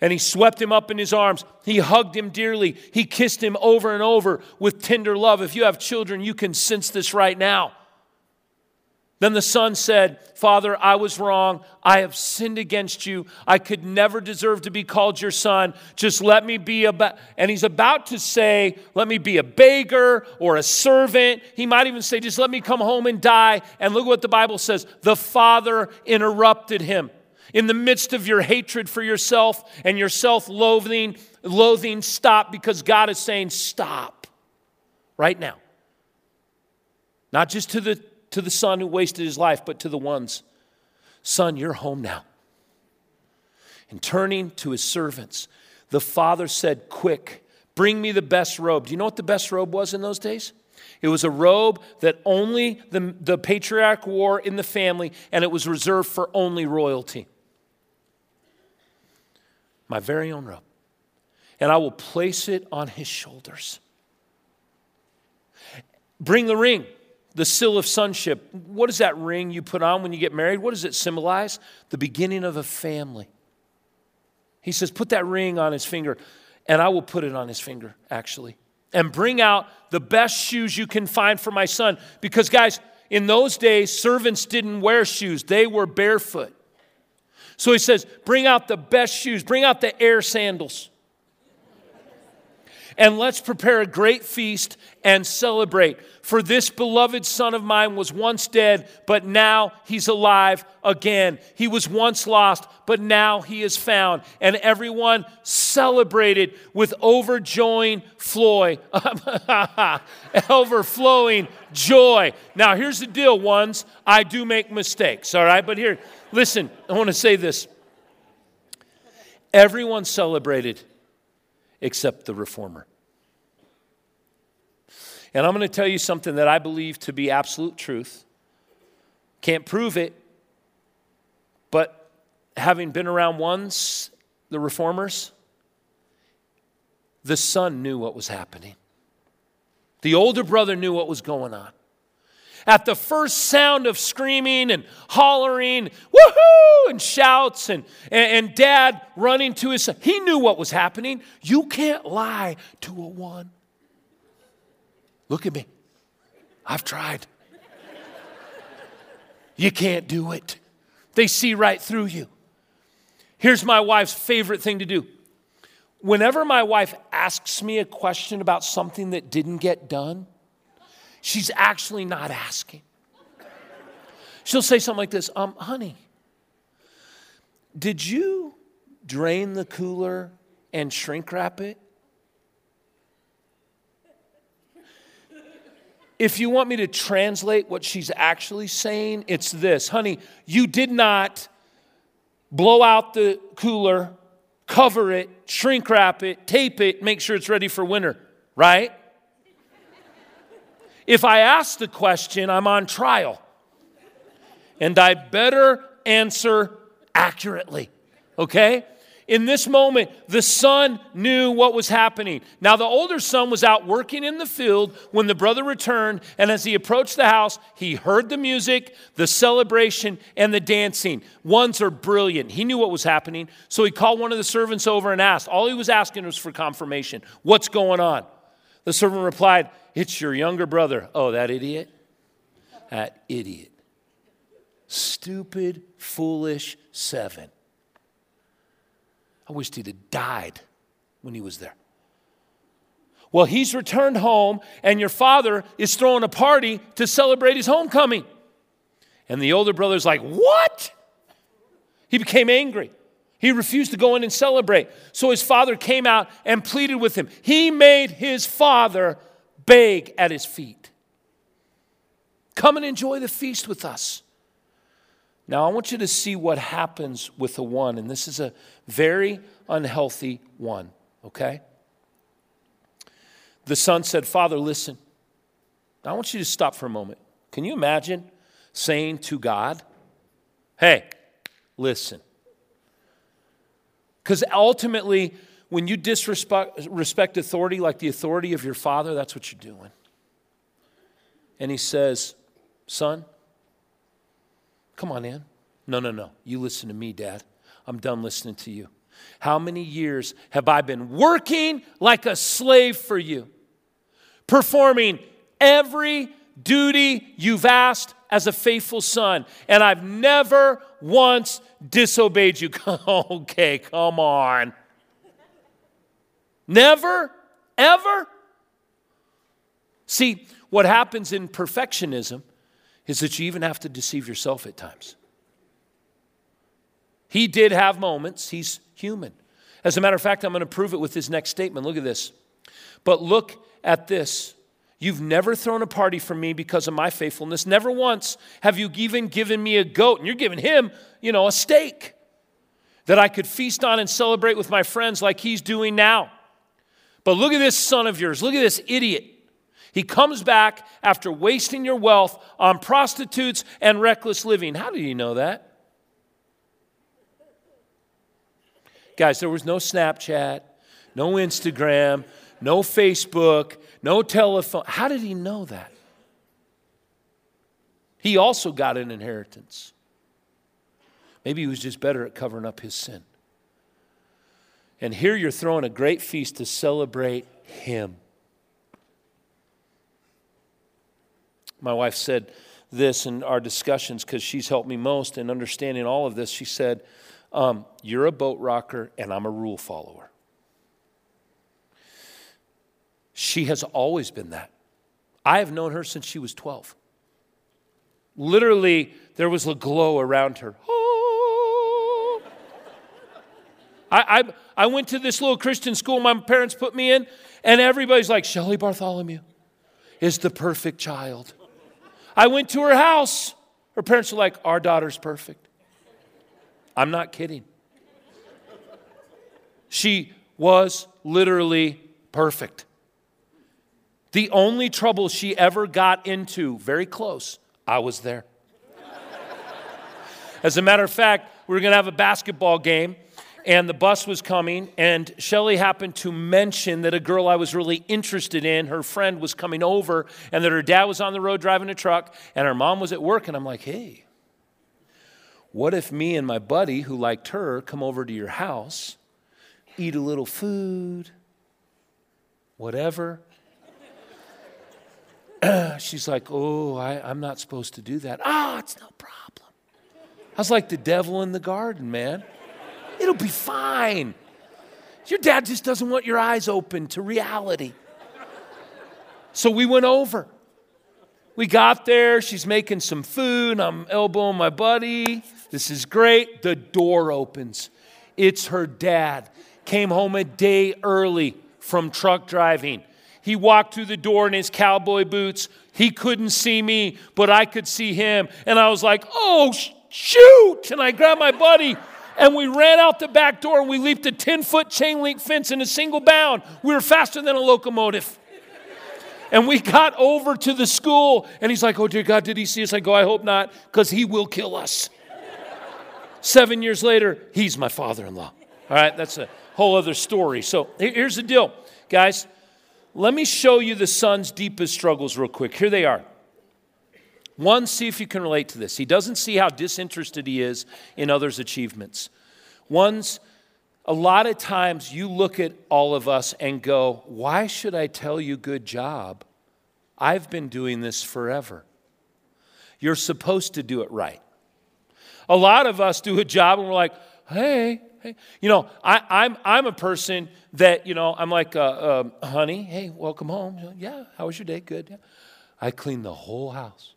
And he swept him up in his arms. He hugged him dearly. He kissed him over and over with tender love. If you have children, you can sense this right now. Then the son said, Father, I was wrong. I have sinned against you. I could never deserve to be called your son. Just let me be a. And he's about to say, Let me be a beggar or a servant. He might even say, Just let me come home and die. And look what the Bible says. The father interrupted him. In the midst of your hatred for yourself and your self loathing, loathing, stop because God is saying, Stop right now. Not just to the to the son who wasted his life, but to the ones Son, you're home now. And turning to his servants, the father said, Quick, bring me the best robe. Do you know what the best robe was in those days? It was a robe that only the, the patriarch wore in the family, and it was reserved for only royalty. My very own robe. And I will place it on his shoulders. Bring the ring the seal of sonship. What is that ring you put on when you get married? What does it symbolize? The beginning of a family. He says, Put that ring on his finger, and I will put it on his finger, actually. And bring out the best shoes you can find for my son. Because, guys, in those days, servants didn't wear shoes, they were barefoot. So he says, Bring out the best shoes, bring out the air sandals and let's prepare a great feast and celebrate. For this beloved son of mine was once dead, but now he's alive again. He was once lost, but now he is found. And everyone celebrated with overjoying floy, overflowing joy. Now, here's the deal, ones. I do make mistakes, all right? But here, listen, I want to say this. Everyone celebrated except the reformer. And I'm going to tell you something that I believe to be absolute truth. Can't prove it, but having been around once, the reformers, the son knew what was happening. The older brother knew what was going on. At the first sound of screaming and hollering, woohoo, and shouts, and, and, and dad running to his son, he knew what was happening. You can't lie to a one. Look at me. I've tried. You can't do it. They see right through you. Here's my wife's favorite thing to do. Whenever my wife asks me a question about something that didn't get done, she's actually not asking. She'll say something like this Um, honey, did you drain the cooler and shrink wrap it? If you want me to translate what she's actually saying, it's this Honey, you did not blow out the cooler, cover it, shrink wrap it, tape it, make sure it's ready for winter, right? If I ask the question, I'm on trial. And I better answer accurately, okay? In this moment, the son knew what was happening. Now, the older son was out working in the field when the brother returned, and as he approached the house, he heard the music, the celebration, and the dancing. Ones are brilliant. He knew what was happening, so he called one of the servants over and asked. All he was asking was for confirmation What's going on? The servant replied, It's your younger brother. Oh, that idiot? That idiot. Stupid, foolish seven. I wished he'd have died when he was there. Well, he's returned home, and your father is throwing a party to celebrate his homecoming. And the older brother's like, What? He became angry. He refused to go in and celebrate. So his father came out and pleaded with him. He made his father beg at his feet. Come and enjoy the feast with us. Now, I want you to see what happens with the one, and this is a very unhealthy one, okay? The son said, Father, listen. I want you to stop for a moment. Can you imagine saying to God, Hey, listen? Because ultimately, when you disrespect respect authority like the authority of your father, that's what you're doing. And he says, Son, come on in. No, no, no. You listen to me, Dad. I'm done listening to you. How many years have I been working like a slave for you, performing every duty you've asked as a faithful son, and I've never once disobeyed you. okay, come on. Never, ever? See, what happens in perfectionism is that you even have to deceive yourself at times. He did have moments, he's human. As a matter of fact, I'm going to prove it with his next statement. Look at this. But look at this. You've never thrown a party for me because of my faithfulness. Never once have you even given me a goat, and you're giving him, you know, a steak that I could feast on and celebrate with my friends like he's doing now. But look at this son of yours. Look at this idiot. He comes back after wasting your wealth on prostitutes and reckless living. How did he know that? Guys, there was no Snapchat, no Instagram, no Facebook, no telephone. How did he know that? He also got an inheritance. Maybe he was just better at covering up his sin. And here you're throwing a great feast to celebrate him. My wife said this in our discussions because she's helped me most in understanding all of this. She said, um, You're a boat rocker, and I'm a rule follower. She has always been that. I have known her since she was 12. Literally, there was a glow around her. Oh. I, I, I went to this little Christian school my parents put me in, and everybody's like, Shelley Bartholomew is the perfect child. I went to her house. Her parents were like, Our daughter's perfect. I'm not kidding. She was literally perfect. The only trouble she ever got into, very close, I was there. As a matter of fact, we were going to have a basketball game, and the bus was coming, and Shelly happened to mention that a girl I was really interested in, her friend, was coming over, and that her dad was on the road driving a truck, and her mom was at work, and I'm like, hey, what if me and my buddy who liked her come over to your house, eat a little food, whatever? She's like, Oh, I, am not supposed to do that. Ah, oh, it's no problem. I was like the devil in the garden, man. It'll be fine. Your dad just doesn't want your eyes open to reality. So we went over. We got there. She's making some food. I'm elbowing my buddy. This is great. The door opens. It's her dad. Came home a day early from truck driving. He walked through the door in his cowboy boots. He couldn't see me, but I could see him. And I was like, oh, shoot! And I grabbed my buddy and we ran out the back door and we leaped a 10 foot chain link fence in a single bound. We were faster than a locomotive. And we got over to the school, and he's like, Oh, dear God, did he see us? I go, I hope not, because he will kill us. Seven years later, he's my father in law. All right, that's a whole other story. So here's the deal, guys. Let me show you the son's deepest struggles real quick. Here they are. One, see if you can relate to this. He doesn't see how disinterested he is in others' achievements. One's, a lot of times you look at all of us and go, Why should I tell you good job? I've been doing this forever. You're supposed to do it right. A lot of us do a job and we're like, hey, hey. You know, I, I'm, I'm a person that, you know, I'm like, uh, uh, honey, hey, welcome home. Yeah, how was your day? Good. Yeah. I clean the whole house.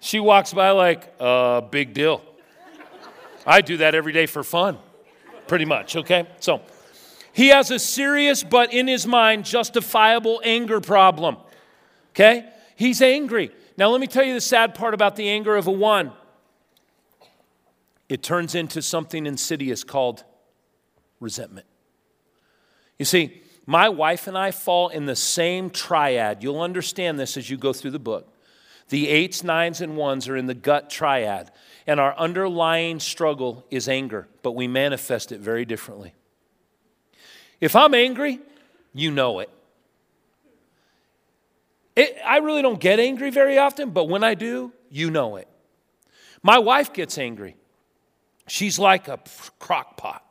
She walks by like, uh, big deal. I do that every day for fun, pretty much, okay? So he has a serious but in his mind justifiable anger problem, okay? He's angry. Now, let me tell you the sad part about the anger of a one it turns into something insidious called resentment. You see, my wife and I fall in the same triad. You'll understand this as you go through the book. The eights, nines, and ones are in the gut triad, and our underlying struggle is anger, but we manifest it very differently. If I'm angry, you know it. it. I really don't get angry very often, but when I do, you know it. My wife gets angry. She's like a crock pot.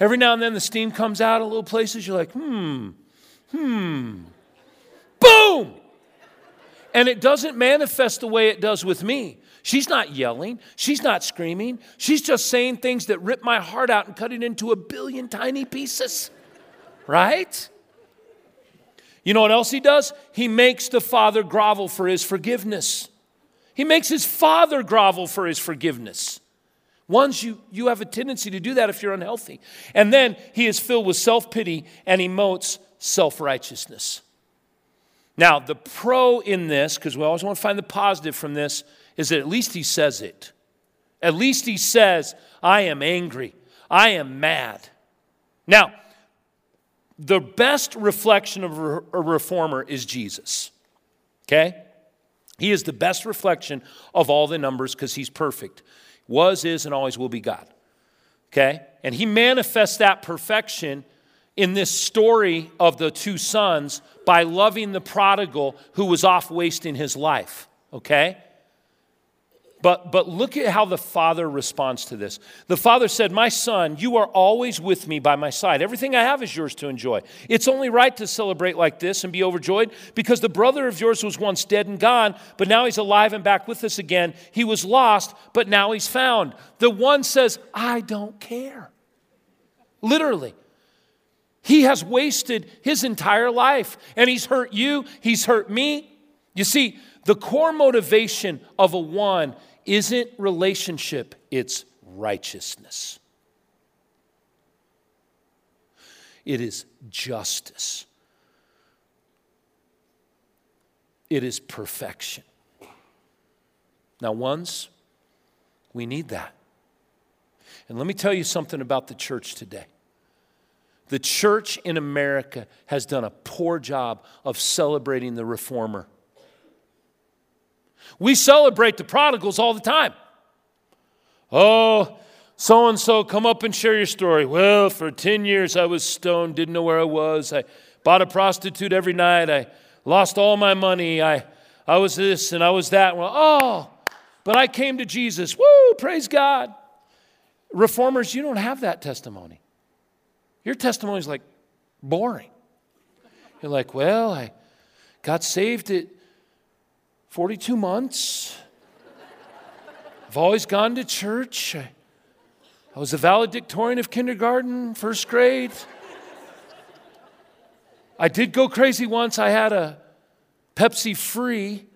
Every now and then the steam comes out of little places. You're like, hmm, hmm, boom. And it doesn't manifest the way it does with me. She's not yelling. She's not screaming. She's just saying things that rip my heart out and cut it into a billion tiny pieces. Right? You know what else he does? He makes the Father grovel for his forgiveness. He makes his Father grovel for his forgiveness. Once you, you have a tendency to do that if you're unhealthy. And then he is filled with self pity and emotes self righteousness. Now, the pro in this, because we always want to find the positive from this, is that at least he says it. At least he says, I am angry. I am mad. Now, the best reflection of a reformer is Jesus. Okay? He is the best reflection of all the numbers because he's perfect. Was, is, and always will be God. Okay? And he manifests that perfection in this story of the two sons by loving the prodigal who was off wasting his life. Okay? But, but look at how the father responds to this. The father said, My son, you are always with me by my side. Everything I have is yours to enjoy. It's only right to celebrate like this and be overjoyed because the brother of yours was once dead and gone, but now he's alive and back with us again. He was lost, but now he's found. The one says, I don't care. Literally. He has wasted his entire life and he's hurt you, he's hurt me. You see, the core motivation of a one isn't relationship, it's righteousness. It is justice. It is perfection. Now, ones, we need that. And let me tell you something about the church today. The church in America has done a poor job of celebrating the reformer. We celebrate the prodigals all the time. Oh, so and so, come up and share your story. Well, for 10 years I was stoned, didn't know where I was. I bought a prostitute every night. I lost all my money. I, I was this and I was that. Well, oh, but I came to Jesus. Woo, praise God. Reformers, you don't have that testimony. Your testimony is like boring. You're like, well, I got saved at 42 months. I've always gone to church. I, I was a valedictorian of kindergarten, first grade. I did go crazy once. I had a Pepsi free.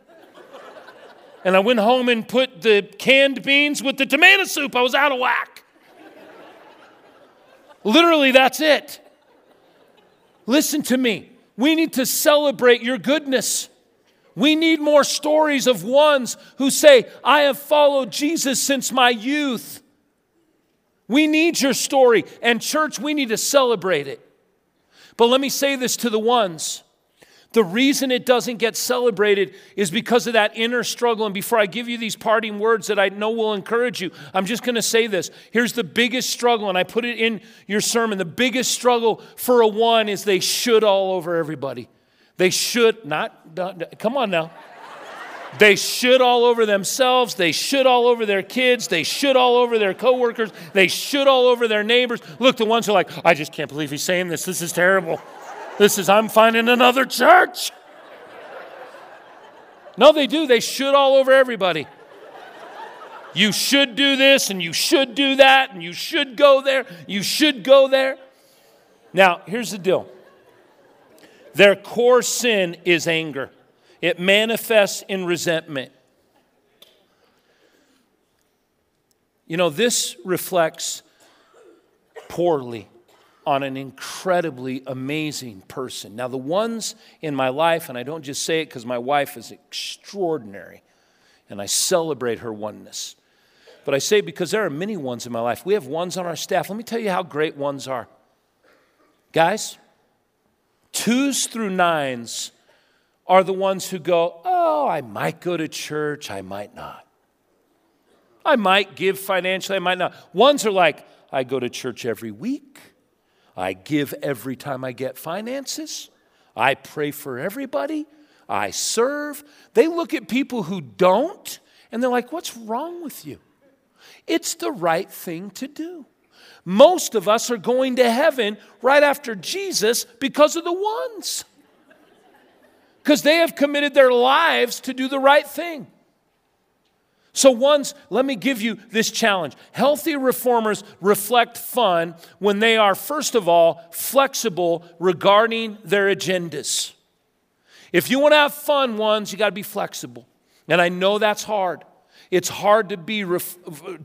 And I went home and put the canned beans with the tomato soup. I was out of whack. Literally, that's it. Listen to me. We need to celebrate your goodness. We need more stories of ones who say, I have followed Jesus since my youth. We need your story. And, church, we need to celebrate it. But let me say this to the ones. The reason it doesn't get celebrated is because of that inner struggle. And before I give you these parting words that I know will encourage you, I'm just going to say this. Here's the biggest struggle, and I put it in your sermon. The biggest struggle for a one is they should all over everybody. They should not, not come on now. They should all over themselves. They should all over their kids. They should all over their coworkers. They should all over their neighbors. Look, the ones who are like, I just can't believe he's saying this. This is terrible. This is, I'm finding another church. No, they do. They should all over everybody. You should do this and you should do that and you should go there. You should go there. Now, here's the deal Their core sin is anger, it manifests in resentment. You know, this reflects poorly on an incredibly amazing person. Now, the ones in my life, and I don't just say it because my wife is extraordinary and I celebrate her oneness, but I say because there are many ones in my life. We have ones on our staff. Let me tell you how great ones are. Guys, twos through nines are the ones who go, Oh, I might go to church, I might not. I might give financially, I might not. Ones are like, I go to church every week. I give every time I get finances. I pray for everybody. I serve. They look at people who don't and they're like, What's wrong with you? It's the right thing to do. Most of us are going to heaven right after Jesus because of the ones. Because they have committed their lives to do the right thing. So, ones, let me give you this challenge. Healthy reformers reflect fun when they are, first of all, flexible regarding their agendas. If you want to have fun, ones, you got to be flexible. And I know that's hard. It's hard to be, ref-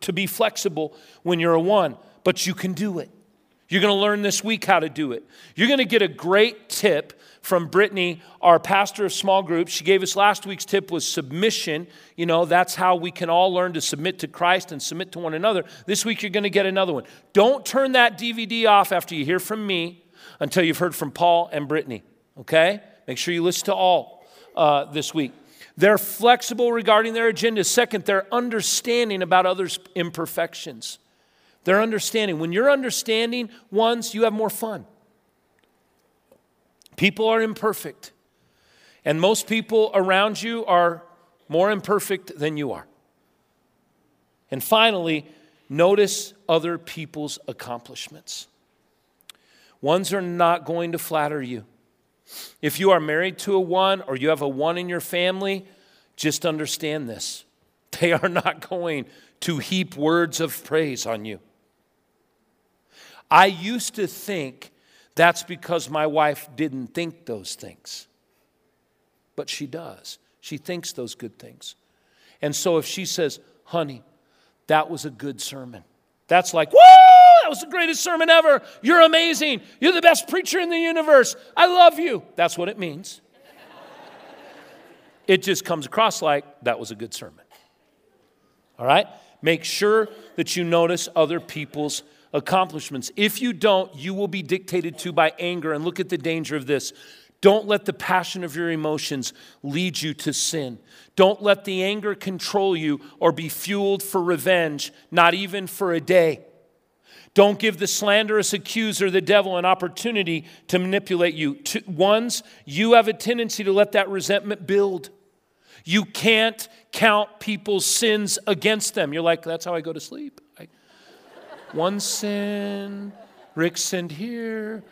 to be flexible when you're a one, but you can do it. You're going to learn this week how to do it. You're going to get a great tip from Brittany, our pastor of small groups. She gave us last week's tip was submission. You know, that's how we can all learn to submit to Christ and submit to one another. This week you're going to get another one. Don't turn that DVD off after you hear from me until you've heard from Paul and Brittany. Okay? Make sure you listen to all uh, this week. They're flexible regarding their agenda. Second, they're understanding about others' imperfections. They're understanding. When you're understanding ones, you have more fun. People are imperfect, and most people around you are more imperfect than you are. And finally, notice other people's accomplishments. Ones are not going to flatter you. If you are married to a one or you have a one in your family, just understand this. They are not going to heap words of praise on you. I used to think that's because my wife didn't think those things. But she does. She thinks those good things. And so if she says, honey, that was a good sermon, that's like, woo, that was the greatest sermon ever. You're amazing. You're the best preacher in the universe. I love you. That's what it means. it just comes across like that was a good sermon. All right? Make sure that you notice other people's accomplishments. If you don't, you will be dictated to by anger. And look at the danger of this. Don't let the passion of your emotions lead you to sin. Don't let the anger control you or be fueled for revenge, not even for a day. Don't give the slanderous accuser, the devil, an opportunity to manipulate you. ones, you have a tendency to let that resentment build. You can't count people's sins against them. You're like, that's how I go to sleep one sin. Rick sinned here.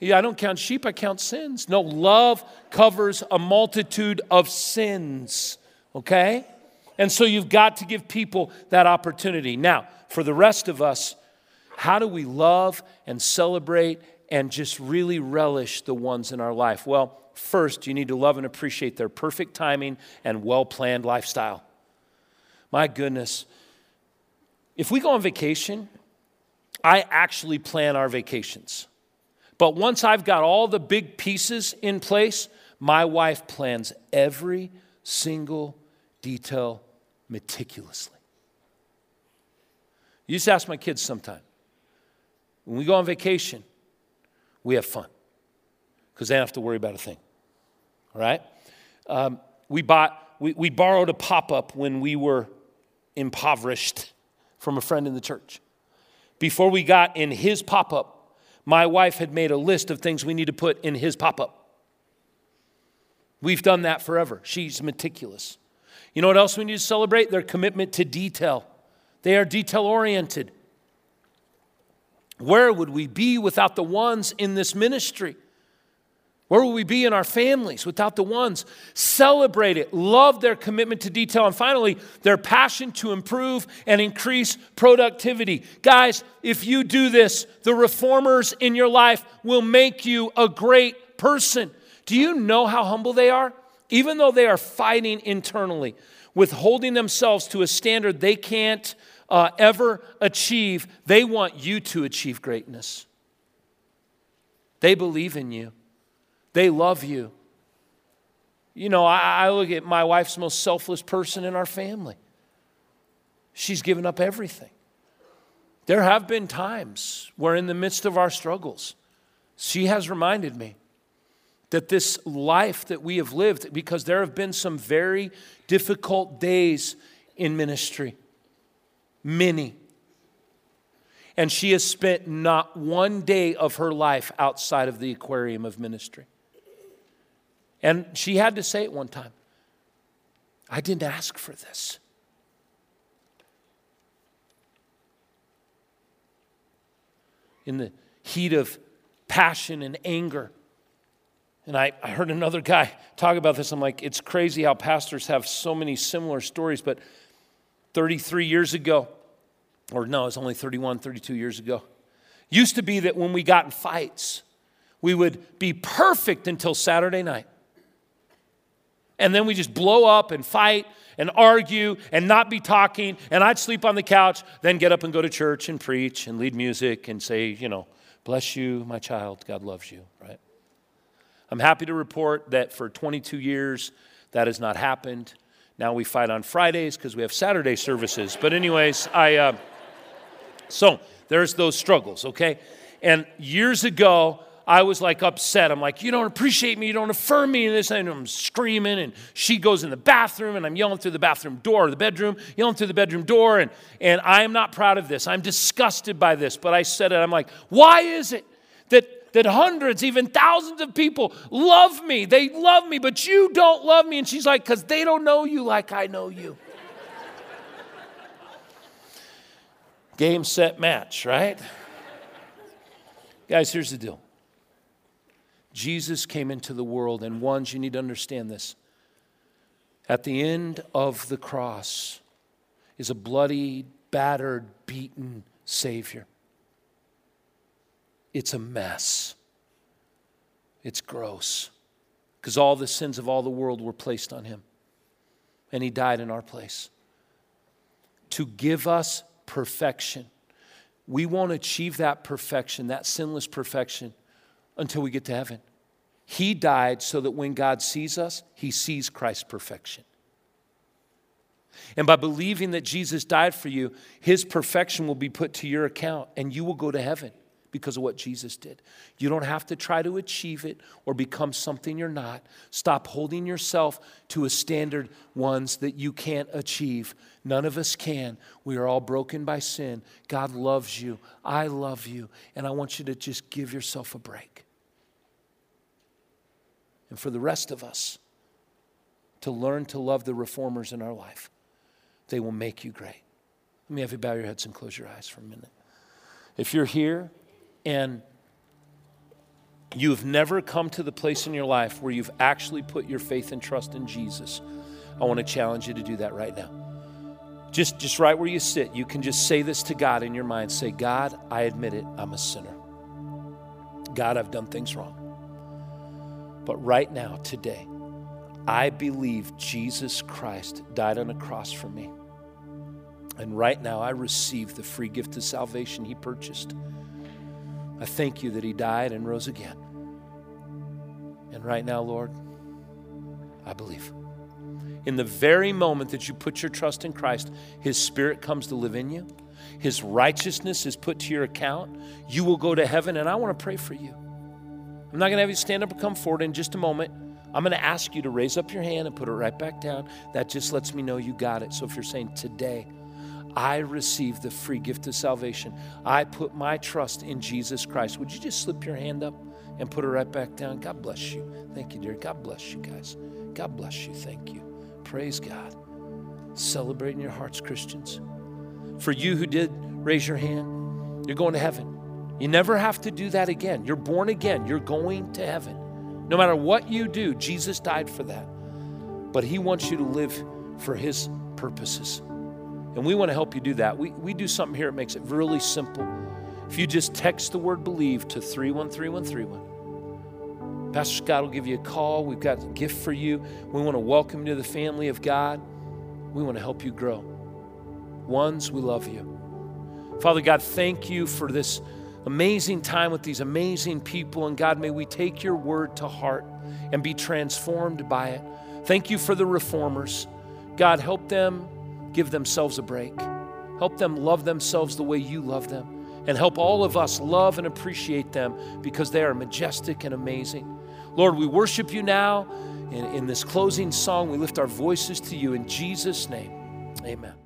Yeah, I don't count sheep, I count sins. No, love covers a multitude of sins, okay? And so you've got to give people that opportunity. Now, for the rest of us, how do we love and celebrate and just really relish the ones in our life? Well, first, you need to love and appreciate their perfect timing and well planned lifestyle. My goodness. If we go on vacation I actually plan our vacations. But once I've got all the big pieces in place, my wife plans every single detail meticulously. You just ask my kids sometime. When we go on vacation, we have fun because they don't have to worry about a thing. All right? Um, we, bought, we, we borrowed a pop up when we were impoverished from a friend in the church. Before we got in his pop up, my wife had made a list of things we need to put in his pop up. We've done that forever. She's meticulous. You know what else we need to celebrate? Their commitment to detail. They are detail oriented. Where would we be without the ones in this ministry? Where will we be in our families without the ones? Celebrate it, love their commitment to detail, and finally, their passion to improve and increase productivity. Guys, if you do this, the reformers in your life will make you a great person. Do you know how humble they are? Even though they are fighting internally with holding themselves to a standard they can't uh, ever achieve, they want you to achieve greatness. They believe in you, they love you. You know, I, I look at my wife's most selfless person in our family. She's given up everything. There have been times where, in the midst of our struggles, she has reminded me that this life that we have lived, because there have been some very difficult days in ministry, many. And she has spent not one day of her life outside of the aquarium of ministry. And she had to say it one time I didn't ask for this. In the heat of passion and anger, and I, I heard another guy talk about this. I'm like, it's crazy how pastors have so many similar stories. But 33 years ago, or no, it's only 31, 32 years ago, used to be that when we got in fights, we would be perfect until Saturday night. And then we just blow up and fight and argue and not be talking. And I'd sleep on the couch, then get up and go to church and preach and lead music and say, you know, bless you, my child. God loves you, right? I'm happy to report that for 22 years, that has not happened. Now we fight on Fridays because we have Saturday services. But, anyways, I, uh, so there's those struggles, okay? And years ago, I was like upset. I'm like, you don't appreciate me, you don't affirm me, and this, and I'm screaming. And she goes in the bathroom, and I'm yelling through the bathroom door, the bedroom, yelling through the bedroom door, and, and I am not proud of this. I'm disgusted by this. But I said it, I'm like, why is it that that hundreds, even thousands of people love me. They love me, but you don't love me. And she's like, because they don't know you like I know you. Game, set, match, right? Guys, here's the deal Jesus came into the world, and ones, you need to understand this. At the end of the cross is a bloody, battered, beaten Savior. It's a mess. It's gross. Because all the sins of all the world were placed on him. And he died in our place. To give us perfection. We won't achieve that perfection, that sinless perfection, until we get to heaven. He died so that when God sees us, he sees Christ's perfection. And by believing that Jesus died for you, his perfection will be put to your account and you will go to heaven because of what Jesus did. You don't have to try to achieve it or become something you're not. Stop holding yourself to a standard ones that you can't achieve. None of us can. We are all broken by sin. God loves you. I love you. And I want you to just give yourself a break. And for the rest of us, to learn to love the reformers in our life, they will make you great. Let me have you bow your heads and close your eyes for a minute. If you're here and you've never come to the place in your life where you've actually put your faith and trust in Jesus, I want to challenge you to do that right now. Just, just right where you sit, you can just say this to God in your mind. Say, God, I admit it, I'm a sinner. God, I've done things wrong. But right now, today, I believe Jesus Christ died on a cross for me. And right now, I receive the free gift of salvation he purchased. I thank you that He died and rose again. And right now, Lord, I believe. In the very moment that you put your trust in Christ, His Spirit comes to live in you. His righteousness is put to your account. You will go to heaven, and I want to pray for you. I'm not going to have you stand up and come forward in just a moment. I'm going to ask you to raise up your hand and put it right back down. That just lets me know you got it. So if you're saying today, I receive the free gift of salvation. I put my trust in Jesus Christ. Would you just slip your hand up and put it right back down? God bless you. Thank you, dear. God bless you guys. God bless you. Thank you. Praise God. Celebrating your hearts, Christians. For you who did raise your hand, you're going to heaven. You never have to do that again. You're born again. You're going to heaven. No matter what you do, Jesus died for that. But He wants you to live for His purposes. And we want to help you do that. We, we do something here that makes it really simple. If you just text the word believe to 313131, Pastor Scott will give you a call. We've got a gift for you. We want to welcome you to the family of God. We want to help you grow. Ones, we love you. Father God, thank you for this amazing time with these amazing people. And God, may we take your word to heart and be transformed by it. Thank you for the reformers. God, help them give themselves a break. Help them love themselves the way you love them. And help all of us love and appreciate them because they are majestic and amazing. Lord, we worship you now. In, in this closing song, we lift our voices to you in Jesus' name. Amen.